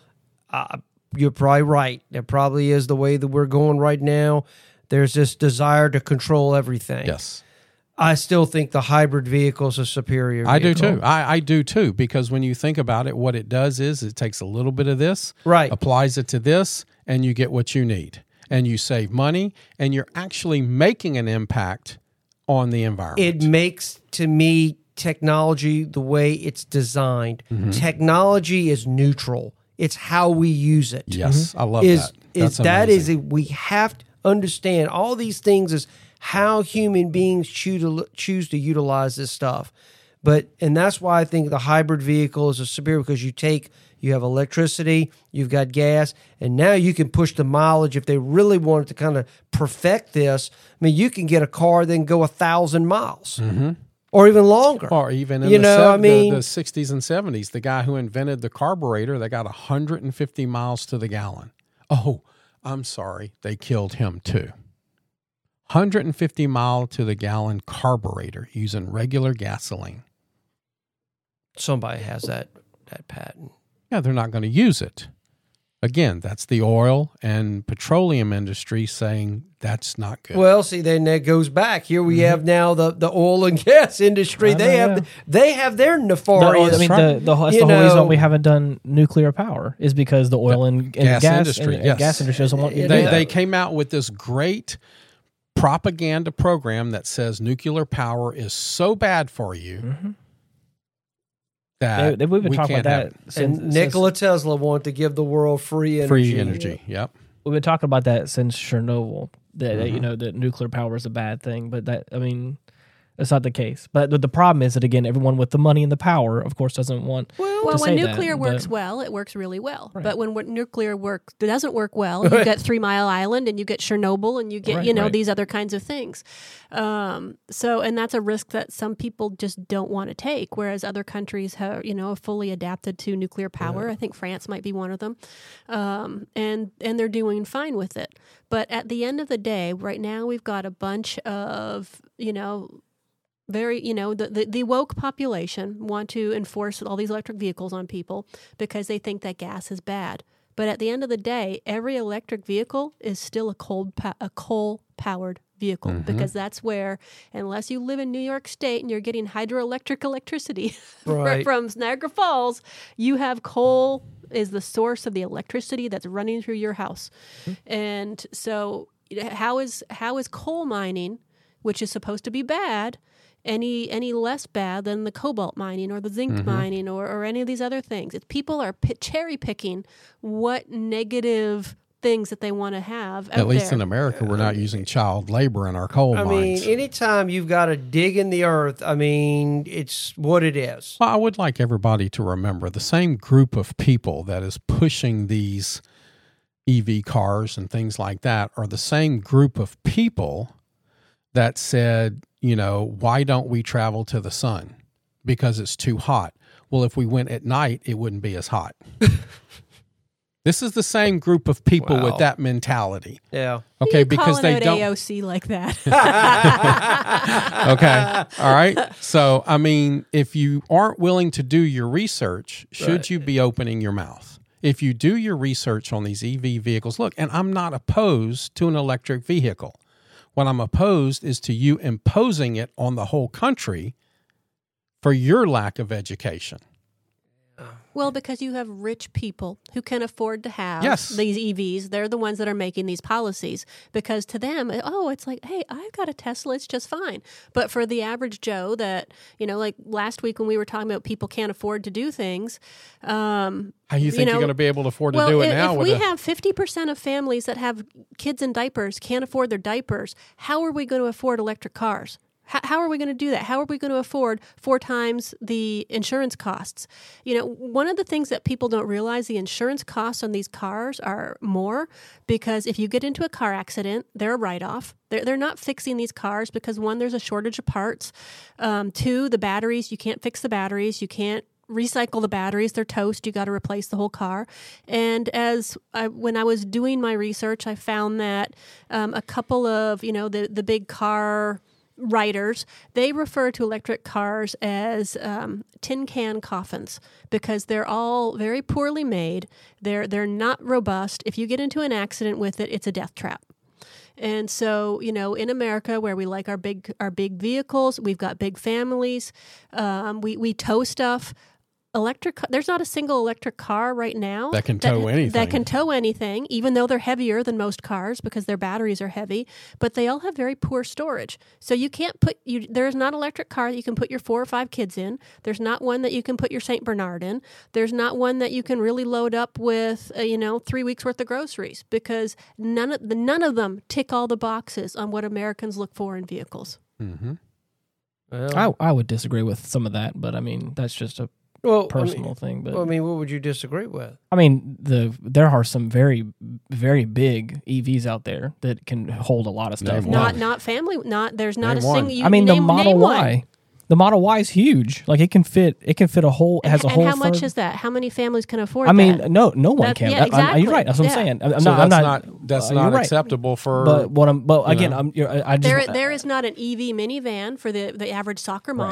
I, you're probably right. That probably is the way that we're going right now. There's this desire to control everything. Yes. I still think the hybrid vehicle is a superior. I do too. I, I do too because when you think about it, what it does is it takes a little bit of this, Right. applies it to this, and you get what you need, and you save money, and you're actually making an impact on the environment. It makes to me technology the way it's designed. Mm-hmm. Technology is neutral. It's how we use it. yes, mm-hmm. I love is that. is That's that is we have to understand all these things is how human beings choose to choose to utilize this stuff. But and that's why I think the hybrid vehicle is a superior because you take you have electricity, you've got gas, and now you can push the mileage if they really wanted to kind of perfect this. I mean, you can get a car then go a thousand miles mm-hmm. Or even longer. Or even in You the, know, sev- I mean- the, the 60s and 70s, the guy who invented the carburetor, they got 150 miles to the gallon. Oh, I'm sorry, they killed him too. 150 mile to the gallon carburetor using regular gasoline. Somebody has that that patent. Yeah, they're not going to use it. Again, that's the oil and petroleum industry saying that's not good. Well, see, then that goes back. Here we mm-hmm. have now the, the oil and gas industry. I They know, have yeah. they have their The- nefarious. I mean, the, the, that's You the whole know- reason we haven't done nuclear power is because the oil and, and gas gas, industry, and, yes. and gas industry doesn't want you to they, do they that. came out with this great propaganda program that says nuclear power is so bad for you mm-hmm. That They, they, we've been we talking can't about have that since, and Nikola Tesla wanted to give the world free energy. free energy. Yep. we've been talking about that since Chernobyl. That, that, Mm-hmm. you know that nuclear power is a bad thing, but that I mean, that's not the case. But the, problem is that again, everyone with the money and the power, of course, doesn't want. Well, to when say that, nuclear works well, it works really well. Right. But when nuclear work doesn't work well, you get Three Mile Island and you get Chernobyl and you get Right, you know right. these other kinds of things. Um, so and that's a risk that some people just don't want to take, whereas other countries have you know fully adapted to nuclear power. I think France might be one of them, um, and and they're doing fine with it. But at the end of the day, right now we've got a bunch of you know very you know the, the, the woke population want to enforce all these electric vehicles on people because they think that gas is bad. But at the end of the day every electric vehicle is still a cold a coal powered vehicle mm-hmm. because that's where unless you live in New York state and you're getting hydroelectric electricity Right. from Niagara Falls you have coal is the source of the electricity that's running through your house. Mm-hmm. And so how is how is coal mining which is supposed to be bad any any less bad than the cobalt mining or the zinc mm-hmm. mining or, or any of these other things. It's people are pi cherry picking what negative things that they want to have. At least there. in America, we're not uh, using child labor in our coal I mines. I mean, anytime you've got to dig in the earth, I mean, it's what it is. Well, I would like everybody to remember the same group of people that is pushing these EV cars and things like that are the same group of people that said, you know, why don't we travel to the sun? Because it's too hot. Well, if we went at night, it wouldn't be as hot. this is the same group of people Wow. with that mentality. Yeah. Okay, You because calling they out don't AOC like that. okay. All right. So, I mean, if you aren't willing to do your research, should you be opening your mouth? If you do your research on these EV vehicles, look, and I'm not opposed to an electric vehicle. What I'm opposed is to you imposing it on the whole country for your lack of education. Well, because you have rich people who can afford to have Yes. these EVs. They're the ones that are making these policies because to them, oh, it's like, hey, I've got a Tesla, it's just fine. But for the average Joe that, you know, like last week when we were talking about people can't afford to do things, um, How you think know, you're going to be able to afford well, to do it if, now? if we a, have 50% of families that have kids in diapers can't afford their diapers, how are we going to afford electric cars? How, how are we going to do that? How are we going to afford four times the insurance costs? You know, one of the things that people don't realize the insurance costs on these cars are more because if you get into a car accident, they're a write off. They're, they're not fixing these cars because one, there's a shortage of parts. Um, two, the batteries, you can't fix the batteries. You can't recycle the batteries they're toast you got to replace the whole car and as I, when i was doing my research i found that um, a couple of you know the, the big car writers they refer to electric cars as um, tin can coffins because they're all very poorly made they're they're not robust if you get into an accident with it it's a death trap and so, you know, in America, where we like our big our big vehicles, we've got big families. Um, we we tow stuff. Electric. There's not a single electric car right now That can tow anything. That can tow anything, even though they're heavier than most cars because their batteries are heavy. But they all have very poor storage. So you can't put you. There's not an electric car that you can put your four or five kids in. There's not one that you can put your Saint Bernard in. There's not one that you can really load up with, uh, you know, three weeks worth of groceries because none of the none of them tick all the boxes on what Americans look for in vehicles. hmm Well, I, I would disagree with some of that, but I mean that's just a well, personal I mean, thing. But well, I mean, what would you disagree with? I mean, the there are some very very big EVs out there that can hold a lot of stuff. Name Not one. not family. Not there's not Name a one. single. You I mean, the Model name one. Y, the Model Y is huge. Like it can fit. It can fit a whole. It has a and whole. how much third- is that? How many families can afford? That? I mean, that? no, no one That- can. yeah, That- I'm- you're right. That's what I'm saying. I'm, I'm So not. I'm that's not. not, that's uh, not right. acceptable for. But what I'm. But you again, know. I'm. You're, I I just. there there is not an EV minivan for the the average soccer Right.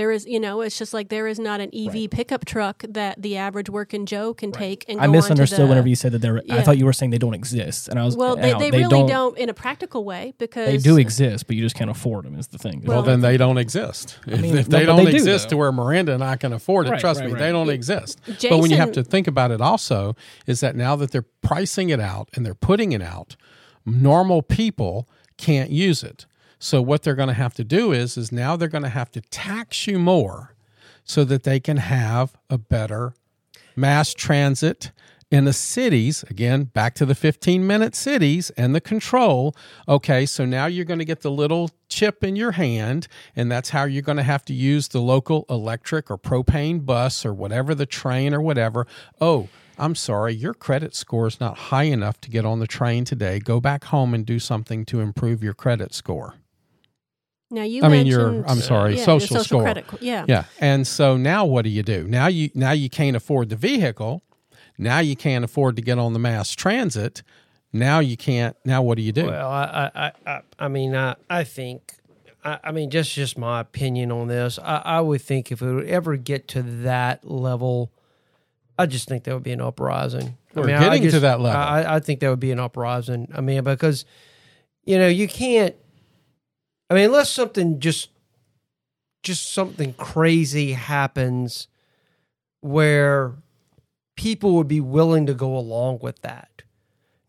Mom. There is, you know, it's just like there is not an EV pickup truck that the average working Joe can take and I go misunderstood onto the, whenever you said that they're. I thought you were saying they don't exist, and I was. Well, they, no, they, really don't, in a practical way because They do exist, but you just can't afford them. Is the thing. well, Well, then they don't exist. If, mean, if no, they but don't they exist though. to where Miranda and I can afford it, Right, trust right, me, right. they don't exist. but when you have to think about it, also is that now that they're pricing it out and they're putting it out, normal people can't use it. So what they're going to have to do is is now they're going to have to tax you more so that they can have a better mass transit in the cities. Again back to the 15 minute cities and the control. Okay so now you're going to get the little chip in your hand and that's how you're going to have to use the local electric or propane bus or whatever the train or whatever. Oh i'm sorry your credit score is not high enough to get on the train today. Go back home and do something to improve your credit score now you I mean, your- mentioned- I'm sorry, yeah, your social social score. credit, yeah. Yeah. And so now what do you do? Now you now you can't afford the vehicle. Now you can't afford to get on the mass transit. Now you can't. Now what do you do? Well, I, I, I, I, I mean, I, I think, I, I mean, just just my opinion on this. I, I would think if it would ever get to that level, I just think there would be an uprising. I We're mean, I getting to that level. I, I think there would be an uprising. I mean, because you know you can't. I mean, unless something just, just something crazy happens, where people would be willing to go along with that.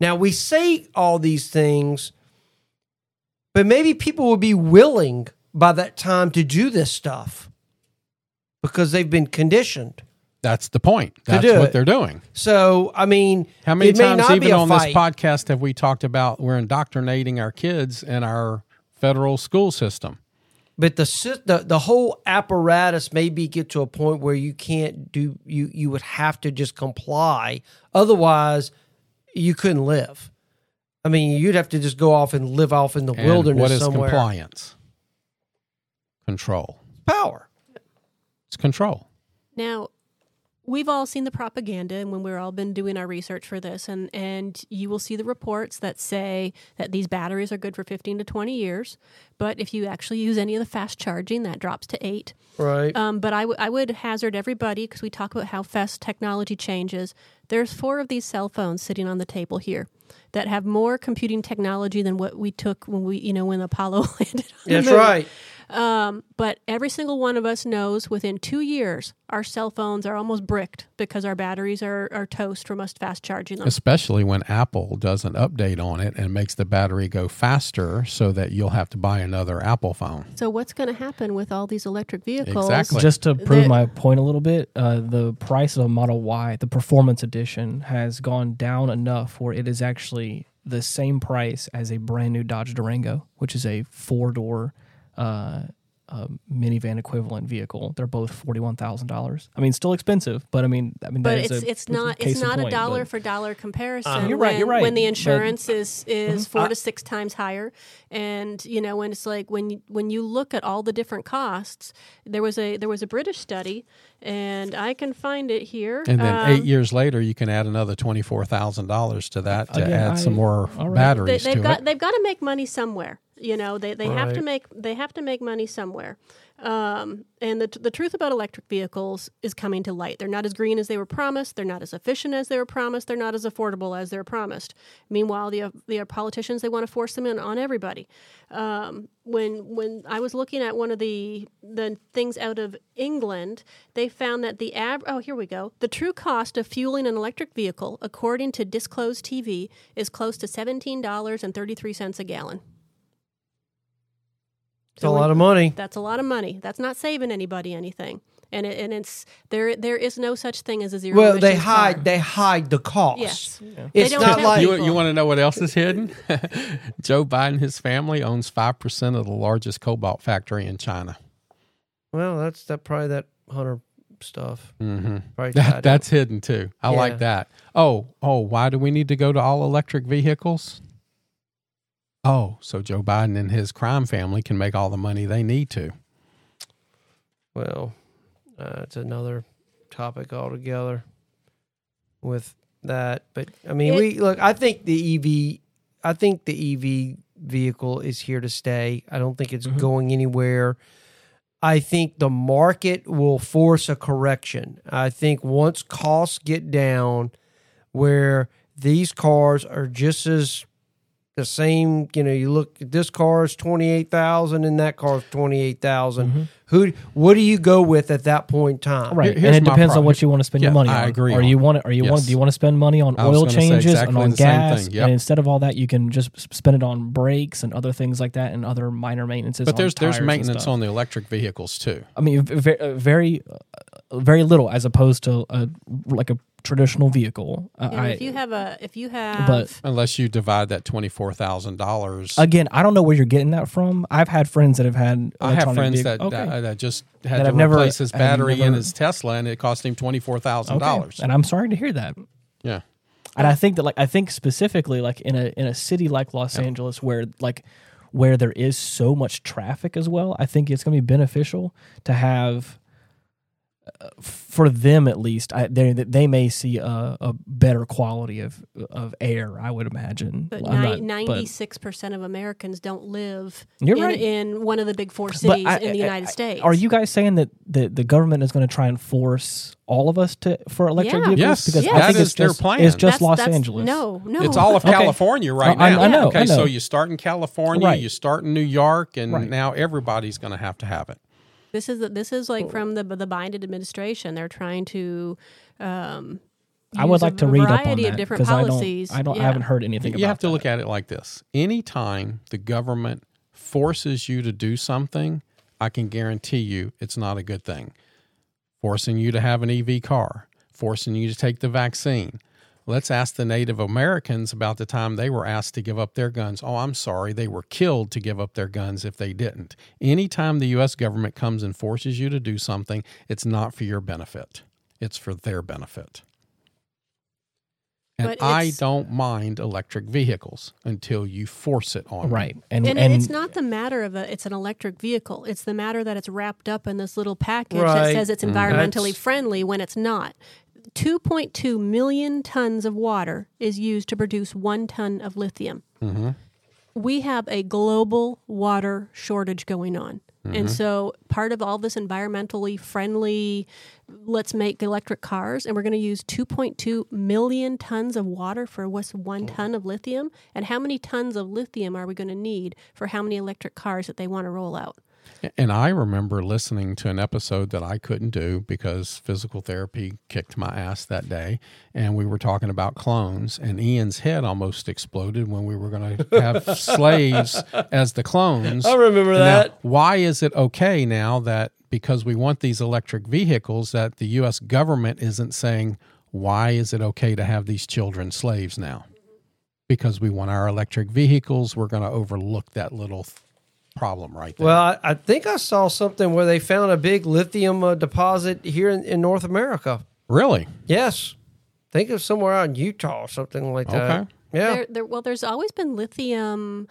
Now, we say all these things, but maybe people would be willing by that time to do this stuff because they've been conditioned. That's the point. That's what it. they're doing. So I mean, How many times, even on this podcast, have we talked about we're indoctrinating our kids and our federal school system? but the, the the whole apparatus maybe get to a point where you can't do you you would have to just comply otherwise you couldn't live i mean you'd have to just go off and live off in the And wilderness what is somewhere compliance? Control. power It's control. Now, we've all seen the propaganda and when we've all been doing our research for this and and you will see the reports that say that these batteries are good for 15 to 20 years but if you actually use any of the fast charging that drops to 8 right. Um, but I, w- I would hazard everybody because we talk about how fast technology changes there's four of these cell phones sitting on the table here that have more computing technology than what we took when we you know when apollo landed on the that's moon. right Um, but every single one of us knows within two years our cell phones are almost bricked because our batteries are, are toast from us fast charging them. Especially when Apple does an update on it and makes the battery go faster so that you'll have to buy another Apple phone. So what's going to happen with all these electric vehicles? Exactly. Just to prove The- my point a little bit, uh, the price of a Model Y, the Performance Edition, has gone down enough where it is actually the same price as a brand new Dodge Durango, which is a four door uh, uh, minivan equivalent vehicle. They're both forty one thousand dollars. I mean, still expensive, but I mean, I mean, But that is it's a- it's not it's in not a point, dollar but- for dollar comparison. Uh, you're right, When, you're right, When the but- insurance is is four I- to six times higher, and you know when it's like when you, when you look at all the different costs, there was a there was a British study, and I can find it here. And then Um, eight years later, you can add another $24,000 to that to Again, add some I- more all right. they, batteries they've to got it. they've got to make money somewhere. You know, they, they have to make they have to make money somewhere. Um, and the the truth about electric vehicles is coming to light. They're not as green as they were promised. They're not as efficient as they were promised. They're not as affordable as they're promised. Meanwhile, the the politicians they want to force them in on everybody. Um, when when I was looking at one of the the things out of England, they found that the ab- oh here we go the true cost of fueling an electric vehicle, according to Disclosed TV, is close to seventeen dollars and thirty three cents a gallon. It's a lot of money That's a lot of money. That's not saving anybody anything. And it, and it's there. There is no such thing as a zero. well they hide car. they hide the cost Yes. it's don't like people. You, you want to know what else is hidden? Joe Biden, his family owns 5% of the largest cobalt factory in China. well that's that probably that hunter stuff hmm That, that's hidden too. I Yeah. like that. Oh, oh, why do we need to go to all electric vehicles? Oh, so Joe Biden and his crime family can make all the money they need to. Well, uh, it's another topic altogether with that. But I mean, It- we look. I think the EV. I think the EV vehicle is here to stay. I don't think it's Mhm. going anywhere. I think the market will force a correction. I think once costs get down, where these cars are just as the same, you know, you look this car is twenty eight thousand and that car is twenty eight Mhm. Who? What do you go with at that point in time? Right, Here- and here's it my depends on what you want to spend Yeah, your money I on. agree Or on you want to, or you want, Yes. do you want to spend money on oil gonna say changes and on gas? yep. And instead of all that, you can just spend it on brakes and other things like that, and other minor maintenances. But on there's there's maintenance on the electric vehicles too. I mean, v- ve- very, uh, very little as opposed to a like a traditional vehicle. Uh, And I, if you have a if you have But- Unless you divide that twenty four thousand dollars. again, I don't know where you're getting that from. I've had friends that have had. I have friends vehic- that, okay. that that just had That to I've never- replace his have battery in his Tesla, and it cost him twenty four thousand Okay. dollars. and I'm sorry to hear that. Yeah. And I think that like I think specifically like in a in a city like Los Angeles where like where there is so much traffic as well, I think it's going to be beneficial to have for them at least. I, they they may see a, a better quality of of air. I would imagine. But I'm not- ninety six percent of Americans don't live You're in, right. in one of the big four cities I- in the I- United I- States. Are you guys saying that the, the government is going to try and force all of us to for electric Yeah. vehicles? Yes, because Yes. I that think is it's their just, plan. It's just That's- Los that's- Angeles. No, no. It's all of Okay. California right I- now. I know, Okay, I know. so you start in California, Right. you start in New York, and Right. now everybody's going to have to have it. This is this is like from the the Biden administration. They're trying to. Um, I would use a like to read up on variety that of different because I don't, policies. I don't, I haven't heard anything. You about have to that. look at it like this: anytime the government forces you to do something, I can guarantee you it's not a good thing. forcing you to have an EV car, forcing you to take the vaccine. Let's ask the Native Americans about the time they were asked to give up their guns. Oh, I'm sorry, they were killed to give up their guns if they didn't. Anytime the U.S. government comes and forces you to do something, it's not for your benefit, it's for their benefit. And But I don't mind electric vehicles until you force it on me. Right. And And, and, it's not the matter of a, it's an electric vehicle. It's the matter that it's wrapped up in this little package that says it's Mm. environmentally That's- friendly when it's not. 2.2 million tons of water is used to produce one ton of lithium. Mm-hmm. We have a global water shortage going on. Mm-hmm. And so, part of all this environmentally friendly, let's make electric cars, and we're going to use 2.2 million tons of water for what's one ton of lithium. And how many tons of lithium are we going to need for how many electric cars that they want to roll out? And I remember listening to an episode that I couldn't do because physical therapy kicked my ass that day. And we were talking about clones, and Ian's head almost exploded when we were going to have slaves as the clones. I remember that. why is it okay now that because we want these electric vehicles that the U.S. government isn't saying, why is it okay to have these children slaves now? Because we want our electric vehicles, we're going to overlook that little problem right there. Well, I, I think I saw something where they found a big lithium uh, deposit here in, in North America. really? Yes. think of somewhere out in Utah or something like that. Okay. Yeah. There, there, well, there's always been lithium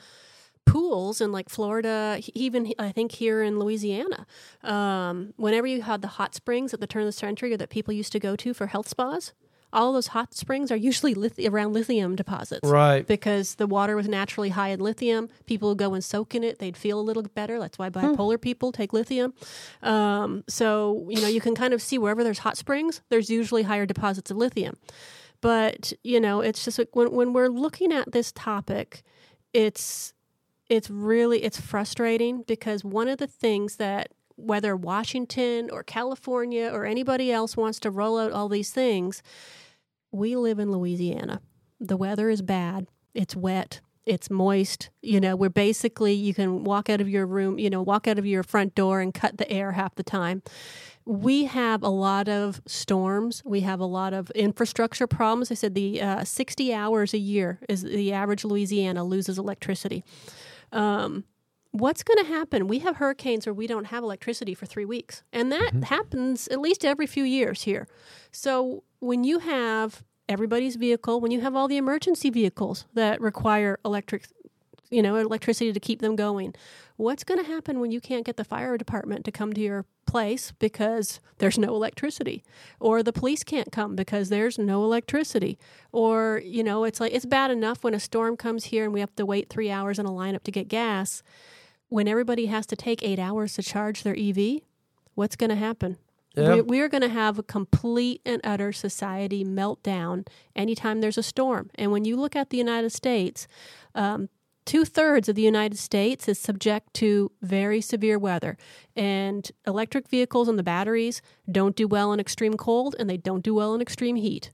pools in like Florida, even I think here in Louisiana. Um, whenever you had the hot springs at the turn of the century, or that people used to go to for health spas, all those hot springs are usually lithi- around lithium deposits. Right. Because the water was naturally high in lithium. People would go and soak in it. They'd feel a little better. That's why bipolar people take lithium. Um, so, you know, you can kind of see wherever there's hot springs, there's usually higher deposits of lithium. But, you know, it's just like when, when we're looking at this topic, it's it's really it's frustrating because one of the things that whether Washington or California or anybody else wants to roll out all these things, we live in Louisiana. The weather is bad. It's wet. It's moist. You know, we're basically you can walk out of your room, you know, walk out of your front door and cut the air half the time. We have a lot of storms. We have a lot of infrastructure problems. I said the uh, 60 hours a year is the average Louisiana loses electricity. Um, what's going to happen? We have hurricanes where we don't have electricity for three weeks, and that mm-hmm. happens at least every few years here. So when you have everybody's vehicle, when you have all the emergency vehicles that require electric, you know, electricity to keep them going, what's going to happen when you can't get the fire department to come to your place because there's no electricity or the police can't come because there's no electricity or you know it's like it's bad enough when a storm comes here and we have to wait 3 hours in a lineup to get gas when everybody has to take 8 hours to charge their EV what's going to happen Yeah. we, we're going to have a complete and utter society meltdown anytime there's a storm. And when you look at the United States, um, two thirds of the United States is subject to very severe weather. And electric vehicles and the batteries don't do well in extreme cold and they don't do well in extreme heat.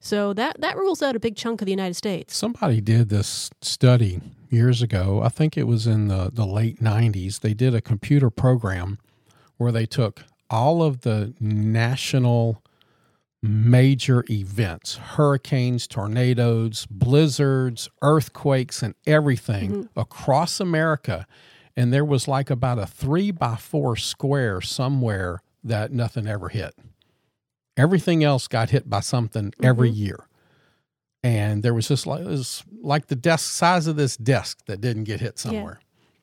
So that, that rules out a big chunk of the United States. Somebody did this study years ago. I think it was in the, the late 90s. They did a computer program where they took all of the national major events hurricanes, tornadoes, blizzards, earthquakes, and everything mm-hmm. across America. And there was like about a three by four square somewhere that nothing ever hit. Everything else got hit by something every mm-hmm. year. And there was just like, it was like the desk size of this desk that didn't get hit somewhere.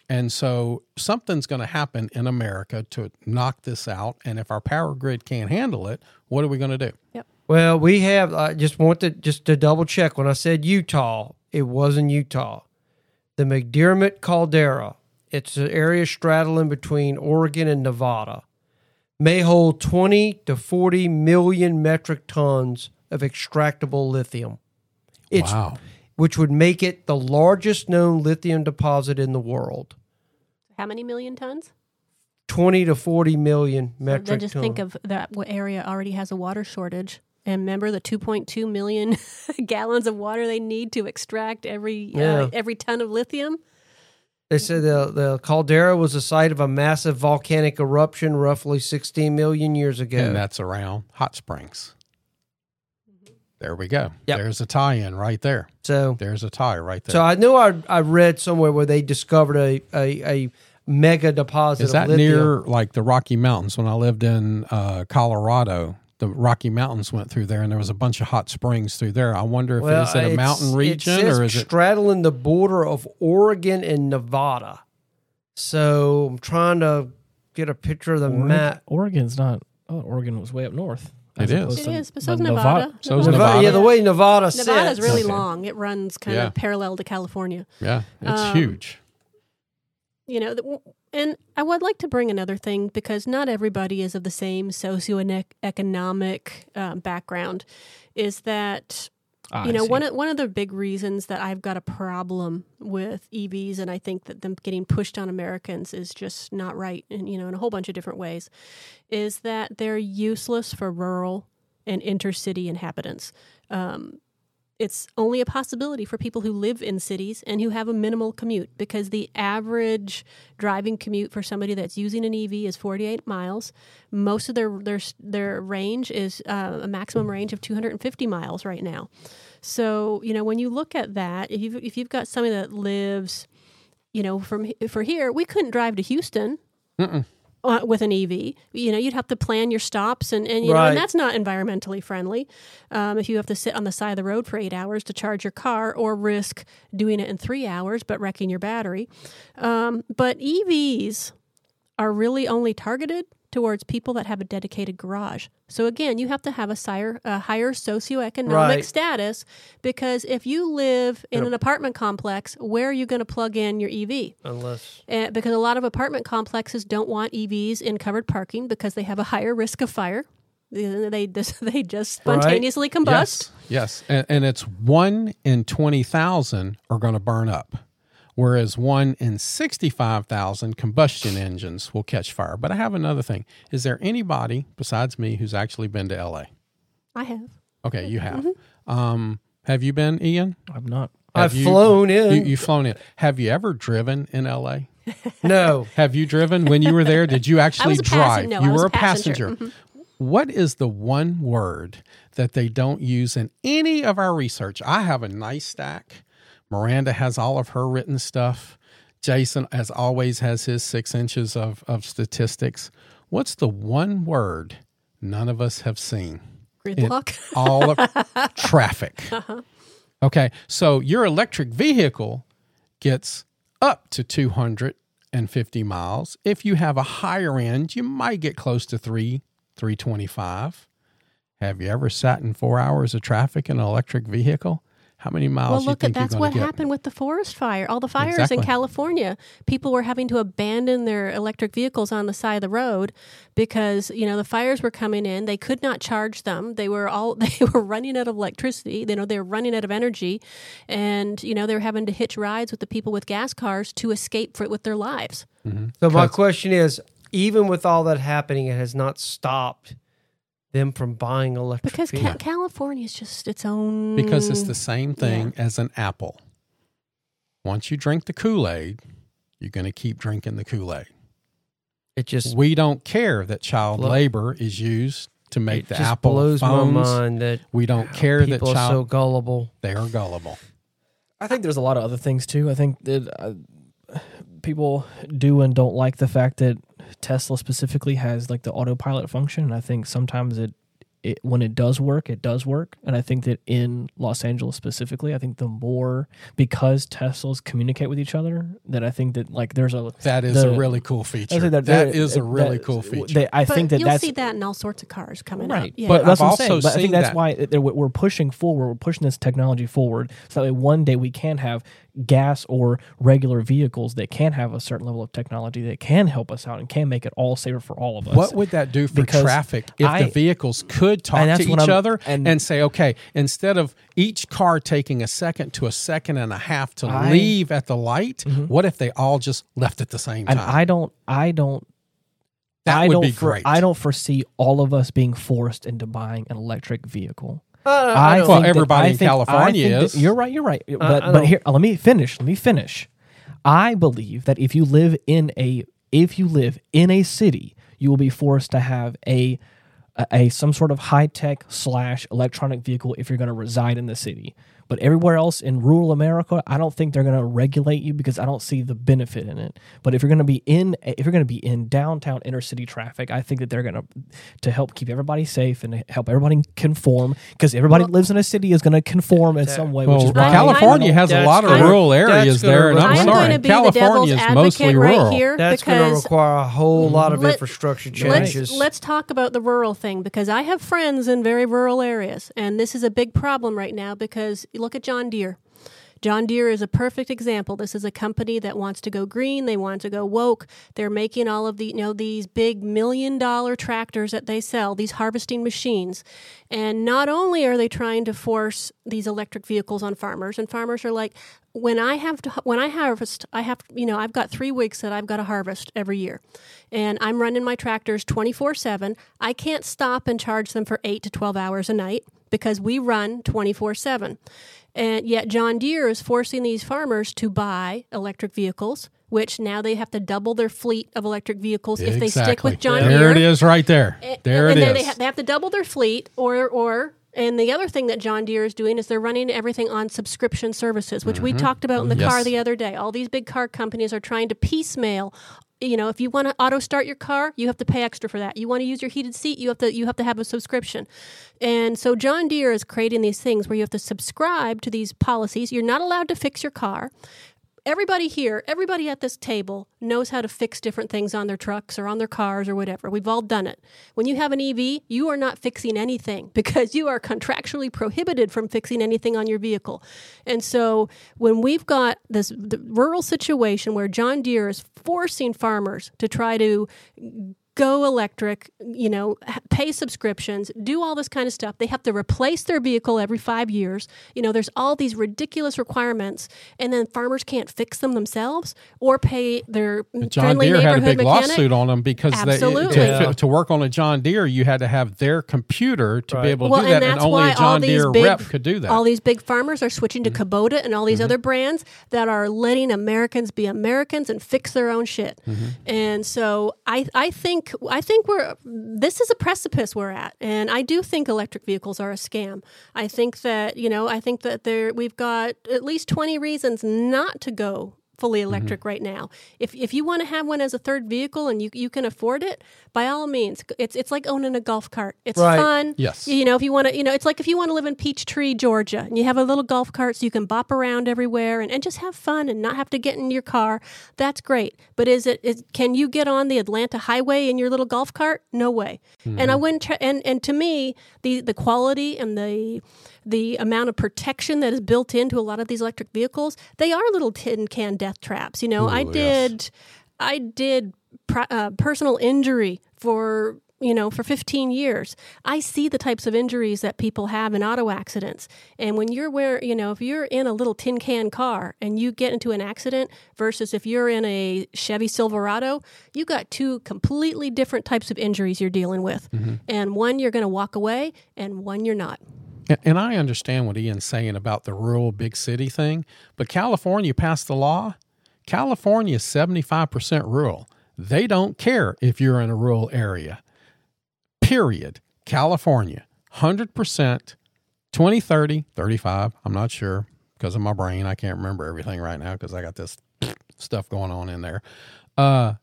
And so something's going to happen in America to knock this out. And if our power grid can't handle it, what are we going to do? Yep. Well, we have. I just want to just to double check. When I said Utah, it wasn't Utah. The McDermitt Caldera. It's an area straddling between Oregon and Nevada. May hold twenty to forty million metric tons of extractable lithium. It's wow. which would make it the largest known lithium deposit in the world. How many million tons? Twenty to forty million So metric then just tons. think of that area already has a water shortage. And remember the 2.2 million gallons of water they need to extract every Yeah. uh, every ton of lithium. They said the, the caldera was the site of a massive volcanic eruption roughly 16 million years ago. And that's around Hot Springs. There we go. Yep. There's a tie-in right there. so, There's a tie right there. so I knew I, I read somewhere where they discovered a, a, a mega deposit Is that of near like the Rocky Mountains? When I lived in uh, Colorado, the Rocky Mountains went through there, and there was a bunch of hot springs through there. I wonder if Well, is it a it's- mountain it region says or is it? straddling the border of Oregon and Nevada? So I'm trying to get a picture of the Oregon- map. Oregon's not. Oh, Oregon was way up north. It as is. opposed It to- is, but so's but Nevada. So is Nevada. Nevada. Yeah, the way Nevada Nevada's sits. really Okay. long. It runs kind Yeah. of parallel to California. Yeah, it's Um, huge. You know, th- and I would like to bring another thing because not everybody is of the same socioeconomic uh, background. Is that Ah, you know one of one of the big reasons that I've got a problem with EVs and I think that them getting pushed on Americans is just not right and you know in a whole bunch of different ways is that they're useless for rural and intercity inhabitants. Um, it's only a possibility for people who live in cities and who have a minimal commute because the average driving commute for somebody that's using an EV is 48 miles. Most of their their their range is uh, a maximum range of 250 miles right now. So you know when you look at that, if you've, if you've got somebody that lives, you know, from for here, we couldn't drive to Houston. Uh, with an EV, you know, you'd have to plan your stops, and, and you know, and that's not environmentally friendly. Um, if you have to sit on the side of the road for eight hours to charge your car, or risk doing it in three hours but wrecking your battery. Um, but EVs are really only targeted towards people that have a dedicated garage. So again, you have to have a higher, a higher socioeconomic Right. status because if you live in an apartment complex, where are you going to plug in your EV? Unless Uh, because a lot of apartment complexes don't want EVs in covered parking because they have a higher risk of fire. They they just, just Right. spontaneously combust. Yes, yes, and, and it's one in twenty thousand are going to burn up, whereas one in sixty-five thousand combustion engines will catch fire. But I have another thing: is there anybody besides me who's actually been to L.A.? I have. Okay, you have. Mm-hmm. Um, have you been, Ian? I'm not. Have I've you- flown in. You, you've flown in. Have you ever driven in L.A.? no, Have you driven when you were there? Did you actually was a drive? passen- no, you I was were a a passenger. passenger. What is the one word that they don't use in any of our research? I have a nice stack. Miranda has all of her written stuff. Jason, as always, has his six inches of, of statistics. What's the one word none of us have seen? Gridlock. all of traffic. Uh-huh. Okay, so your electric vehicle gets up to 250 miles. If you have a higher end, you might get close to 3 325. Have you ever sat in 4 hours of traffic in an electric vehicle? How many miles well, look at think that's you're what get? happened with the forest fire. All the fires Exactly. in California, people were having to abandon their electric vehicles on the side of the road because you know the fires were coming in. They could not charge them. They were all they were running out of electricity. You know they were running out of energy, and you know they were having to hitch rides with the people with gas cars to escape for, it with their lives. Mm-hmm. So my question is, even with all that happening, it has not stopped them from buying electric Because ca- California is just its own. Because it's the same yeah. thing as an apple. Once you drink the Kool Aid, you're going to keep drinking the Kool Aid. It just We don't care that child Blo- labor is used to make it the just Apple blows phones. my mind that We don't care that people are child so gullible. they are gullible. I think there's a lot of other things too. I think that uh, people do and don't like the fact that Tesla specifically has like the autopilot function. And I think sometimes it, it when it does work, it does work. And I think that in Los Angeles specifically, I think the more because Teslas communicate with each other, that I think that like there's a That is The- a really cool feature. think that there- is a really that- cool feature. they- I But think that you'll that's see that in all sorts of cars coming right. up. Yeah. But that's I've what I'm saying. also But I think that's that. why it- it- we're pushing forward. We're pushing this technology forward, so that one day we can have gas or regular vehicles that can have a certain level of technology that can help us out and can make it all safer for all of us. what would that do for Because traffic if I- the vehicles could talk to each I'm- other and, and- say, okay, instead of each car taking a second to a second and a half to I- leave at the light, Mhm. what if they all just left at the same time? and I don't, I don't, that I would don't be for- great. I don't foresee all of us being forced into buying an electric vehicle. Uh, I I don't- Well, think that- everybody I in think- I California think that- is. You're right. You're right. But but here, let me finish. Let me finish. I believe that if you live in a if you live in a city, you will be forced to have a a, some sort of high tech slash electronic vehicle if you're going to reside in the city. But everywhere else in rural America, I don't think they're going to regulate you because I don't see the benefit in it. But if you're going to be in if you're going to be in downtown inner city traffic, I think that they're going to to help keep everybody safe and help everybody conform because everybody Well- that lives in a city is going to conform in some way, Well, which is I'm- California has a lot of gonna- rural areas there, and I'm I'm sorry, going to be the California devil's is mostly right rural. here That's going to require a whole mm. lot of Let- infrastructure let's, changes. let's talk about the rural thing because I have friends in very rural areas, and this is a big problem right now because you look at John Deere. John Deere is a perfect example. This is a company that wants to go green. They want to go woke. They're making all of the, you know, these big million dollar tractors that they sell, these harvesting machines. And not only are they trying to force these electric vehicles on farmers, and farmers are like, when I have to, when I harvest, I have, you know, I've got three weeks that I've got to harvest every year, and I'm running my tractors 24 seven. I can't stop and charge them for eight to 12 hours a night because we run 24 seven. And yet, John Deere is forcing these farmers to buy electric vehicles, which now they have to double their fleet of electric vehicles if they stick with John there Deere. There it is, right there. And- There and it then is. They, ha- they have to double their fleet, or or and the other thing that John Deere is doing is they're running everything on subscription services, which we talked about in the car Mm-hmm. The other day. All these big car companies are trying to piecemeal. You know, if you want to auto start your car, you have to pay extra for that. You want to use your heated seat, you have to you have to have a subscription. And so John Deere is creating these things where you have to subscribe to these policies. You're not allowed to fix your car everybody here, everybody at this table knows how to fix different things on their trucks or on their cars or whatever. We've all done it. When you have an EV, you are not fixing anything because you are contractually prohibited from fixing anything on your vehicle. And so when we've got this rural situation where John Deere is forcing farmers to try to go electric, you know, pay subscriptions, do all this kind of stuff. They have to replace their vehicle every five years. You know, there's all these ridiculous requirements, and then farmers can't fix them themselves or pay their John Deere had a big mechanic. lawsuit on them because they, Absolutely. to, Yeah. to work on a John Deere, you had to have their computer to Right. be able to Well, do that, and and, that's only why a all John these Deere big rep could do that. all these big farmers are switching Mm-hmm. to Kubota and all these other brands that are letting Americans be Americans and fix their own shit. Mm-hmm. And so I I think I think we're this is a precipice we're at, and I do think electric vehicles are a scam. I think that you know I think that there we've got at least twenty reasons not to go fully Mm-hmm. electric right now. If if you want to have one as a third vehicle and you you can afford it, by all means, it's it's like owning a golf cart. It's Right. fun. Yes. You know, if you want to, you know, it's like if you want to live in Peachtree, Georgia, and you have a little golf cart so you can bop around everywhere and, and just have fun and not have to get in your car. That's great. But is it is can you get on the Atlanta highway in your little golf cart? No way. And I wouldn't. Try, and and to me, the the quality and the the amount of protection that is built into a lot of these electric vehicles, they are little tin can death traps. You know, I Ooh, yes. did, I did pr- uh, personal injury for you know for 15 years. I see the types of injuries that people have in auto accidents. And when you're where you know if you're in a little tin can car and you get into an accident versus if you're in a chevy silverado you got two completely different types of injuries you're dealing with. And one you're going to walk away and one you're not And- I understand what Ian's saying about the rural big city thing, but California passed the law. California is 75% rural. They don't care if you're in a rural area. Period. California, 100%, 20, 30, 35. I'm not sure because of my brain. I can't remember everything right now because I got this stuff going on in there. Uh,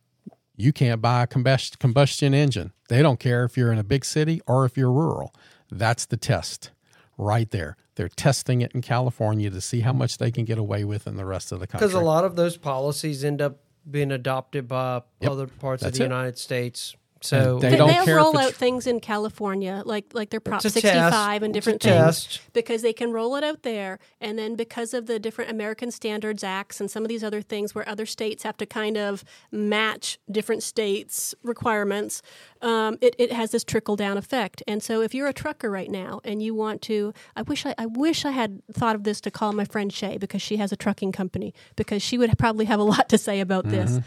you can't buy a combustion engine. They don't care if you're in a big city or if you're rural. That's the test right there. They're testing it in California to see how much they can get away with in the rest of the country. Because a lot of those policies end up being adopted by Yep. other parts of the it. United States. So they They, don't they'll care roll out things in California, like like their Prop 65 test. and different things, test. because they can roll it out there, and then because of the different American Standards Acts and some of these other things where other states have to kind of match different states' requirements, um, it, it has this trickle down effect. And so, if you're a trucker right now and you want to, I wish I, I wish I had thought of this to call my friend Shay because she has a trucking company because she would probably have a lot to say about this.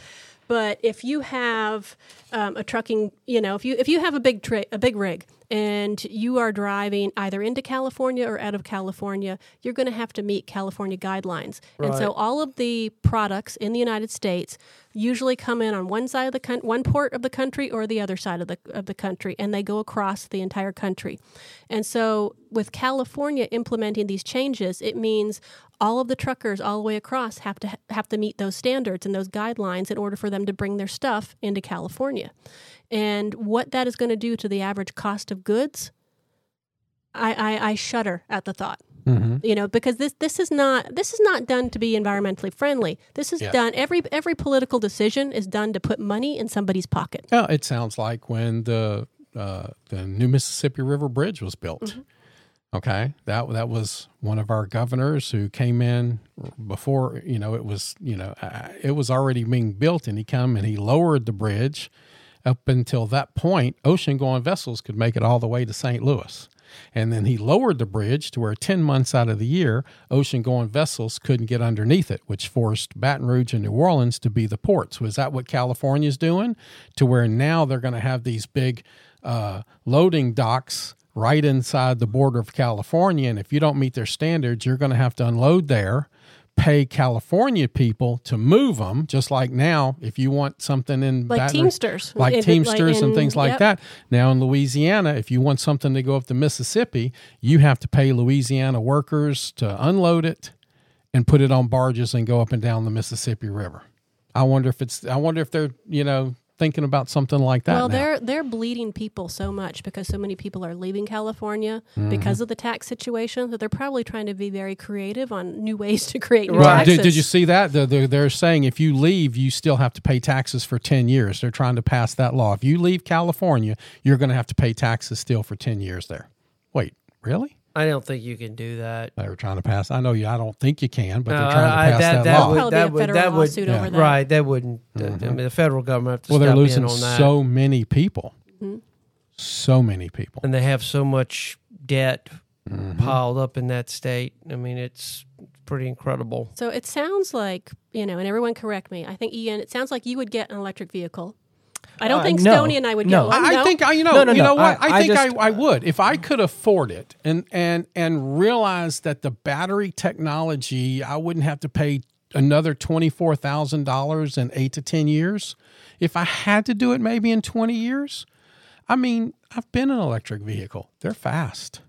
But if you have um, a trucking, you know, if you if you have a big tra- a big rig and you are driving either into California or out of California, you're going to have to meet California guidelines. Right. And so all of the products in the United States usually come in on one side of the coun- one port of the country or the other side of the of the country and they go across the entire country. And so with California implementing these changes, it means all of the truckers all the way across have to have to meet those standards and those guidelines in order for them to bring their stuff into California. And what that is going to do to the average cost of goods, I, I, I shudder at the thought. Mm-hmm. You know, because this this is not this is not done to be environmentally friendly. This is Yeah. done every every political decision is done to put money in somebody's pocket. Well, it sounds like when the uh, the new Mississippi River Bridge was built. Mm-hmm. Okay, that that was one of our governors who came in before you know it was you know uh, it was already being built, and he come and he lowered the bridge. Up until that point, ocean going vessels could make it all the way to St. Louis. And then he lowered the bridge to where 10 months out of the year, ocean going vessels couldn't get underneath it, which forced Baton Rouge and New Orleans to be the ports. Was that what California's doing? To where now they're going to have these big uh, loading docks right inside the border of California. And if you don't meet their standards, you're going to have to unload there, pay California people to move them, just like now, if you want something in Like Baton Teamsters. like In- like Teamsters and things like yep. that. Now in Louisiana, if you want something to go up the Mississippi, you have to pay Louisiana workers to unload it and put it on barges and go up and down the Mississippi River. I wonder if it's I wonder if they're, you know, thinking about something like that. Well, now. they're they're bleeding people so much because so many people are leaving California Mm-hmm. because of the tax situation that they're probably trying to be very creative on new ways to create new Right. taxes. Did, did you see that? They're, they're, they're saying if you leave, you still have to pay taxes for 10 years. They're trying to pass that law. If you leave California, you're going to have to pay taxes still for 10 years there. Wait, really? I don't think you can do that. They were trying to pass. I know you. I don't think you can, but No, they're trying to I- pass that- that, that law. would- Probably that a would- federal that would- lawsuit yeah. over that. Right, that wouldn't. I mean, the federal government have to well, they're step losing in on that. so many people. Mm-hmm. So many people. and they have so much debt Mm-hmm. piled up in that state. I mean, it's pretty incredible. So it sounds like you know, and everyone correct me. I think Ian, it sounds like you would get an electric vehicle. I don't Uh, think no. And I would go. No. get one. I, I think I, you know, No, no, you know what? I- I, I think just- I, I would if I could afford it, and and and realize that the battery technology, I wouldn't have to pay another twenty four thousand dollars in eight to ten years. If I had to do it, maybe in twenty years. I mean, I've been in an electric vehicle; they're fast.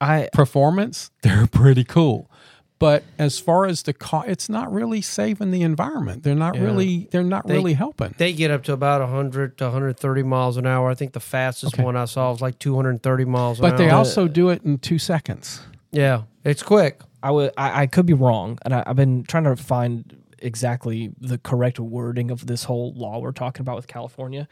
I Performance, they're pretty cool. But as far as the cost, it's not really saving the environment. They're not Yeah. really. They're not They- really helping. They get up to about 100 to 130 miles an hour. I think the fastest Okay. one I saw was like 230 miles an But they hour. also do it in two seconds. yeah, it's quick. I would I, I could be wrong, and I, I've been trying to find exactly the correct wording of this whole law we're talking about with California.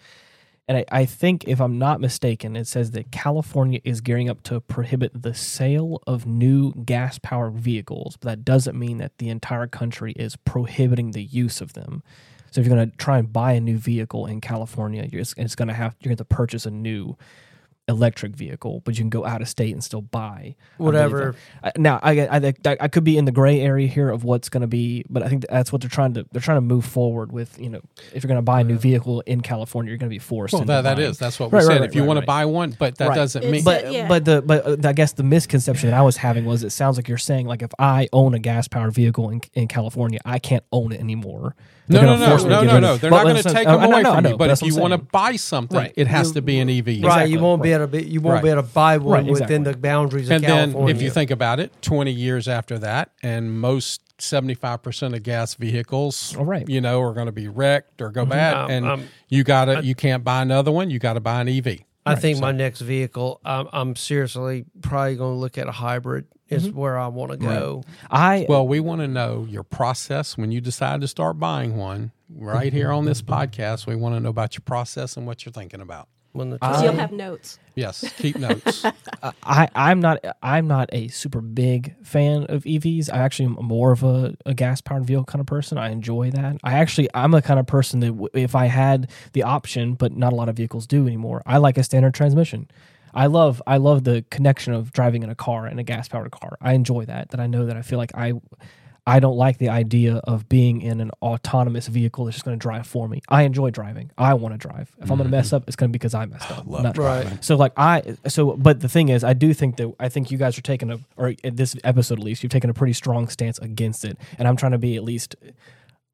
And I, I think, if I'm not mistaken, it says that California is gearing up to prohibit the sale of new gas powered vehicles, but that doesn't mean that the entire country is prohibiting the use of them. So if you're going to try and buy a new vehicle in California, you're it's going to have you're going to purchase a new electric vehicle, but you can go out of state and still buy Whatever. I- Now, I, I I I could be in the gray area here of what's going to be, but I think that's what they're trying to they're trying to move forward with. You know, if you're going to buy a new vehicle in California, you're going to be forced. Well, into that, that buying. is. That's what we Right, said. right, right, if you right, want right. to buy one, but that Right. doesn't It's mean. But Yeah. but the but uh, I guess the misconception that I was having was it sounds like you're saying like if I own a gas powered vehicle in, in California, I can't own it anymore. No, They're no, gonna no, force me to no, no, no. They're But not going to take them I know, away from know, you. But that's if you want to buy something, Right. it has to be an EV. Right, Exactly, you won't be able to be you won't Right. be able to buy one Right, exactly. within the boundaries of And then, if you think about it, 20 years after that, and most 75% of gas vehicles, Oh, right. you know, are going to be wrecked or go bad. Um, and um, you got to, you can't buy another one. You got to buy an E EV. I think my next vehicle, I'm, I'm seriously probably going to look at a hybrid. Is Mm-hmm. where I want to go. I Well, we want to know your process when you decide to start buying one. Right here on this podcast, we want to know about your process and what you're thinking about. When the I- you'll have notes. Yes, keep notes. I I'm not I'm not a super big fan of EVs. I actually am more of a, a gas powered vehicle kind of person. I enjoy that. I actually I'm a kind of person that w- if I had the option, but not a lot of vehicles do anymore. I like a standard transmission. I love I love the connection of driving in a car in a gas powered car. I enjoy that. That I know that I feel like I I don't like the idea of being in an autonomous vehicle that's just going to drive for me. I enjoy driving. I want to drive. If I'm going to mess mm-hmm. up, it's going to be because I messed up. Love Not- driving. so like I so but the thing is I do think that I think you guys are taking a or this episode at least you've taken a pretty strong stance against it and I'm trying to be at least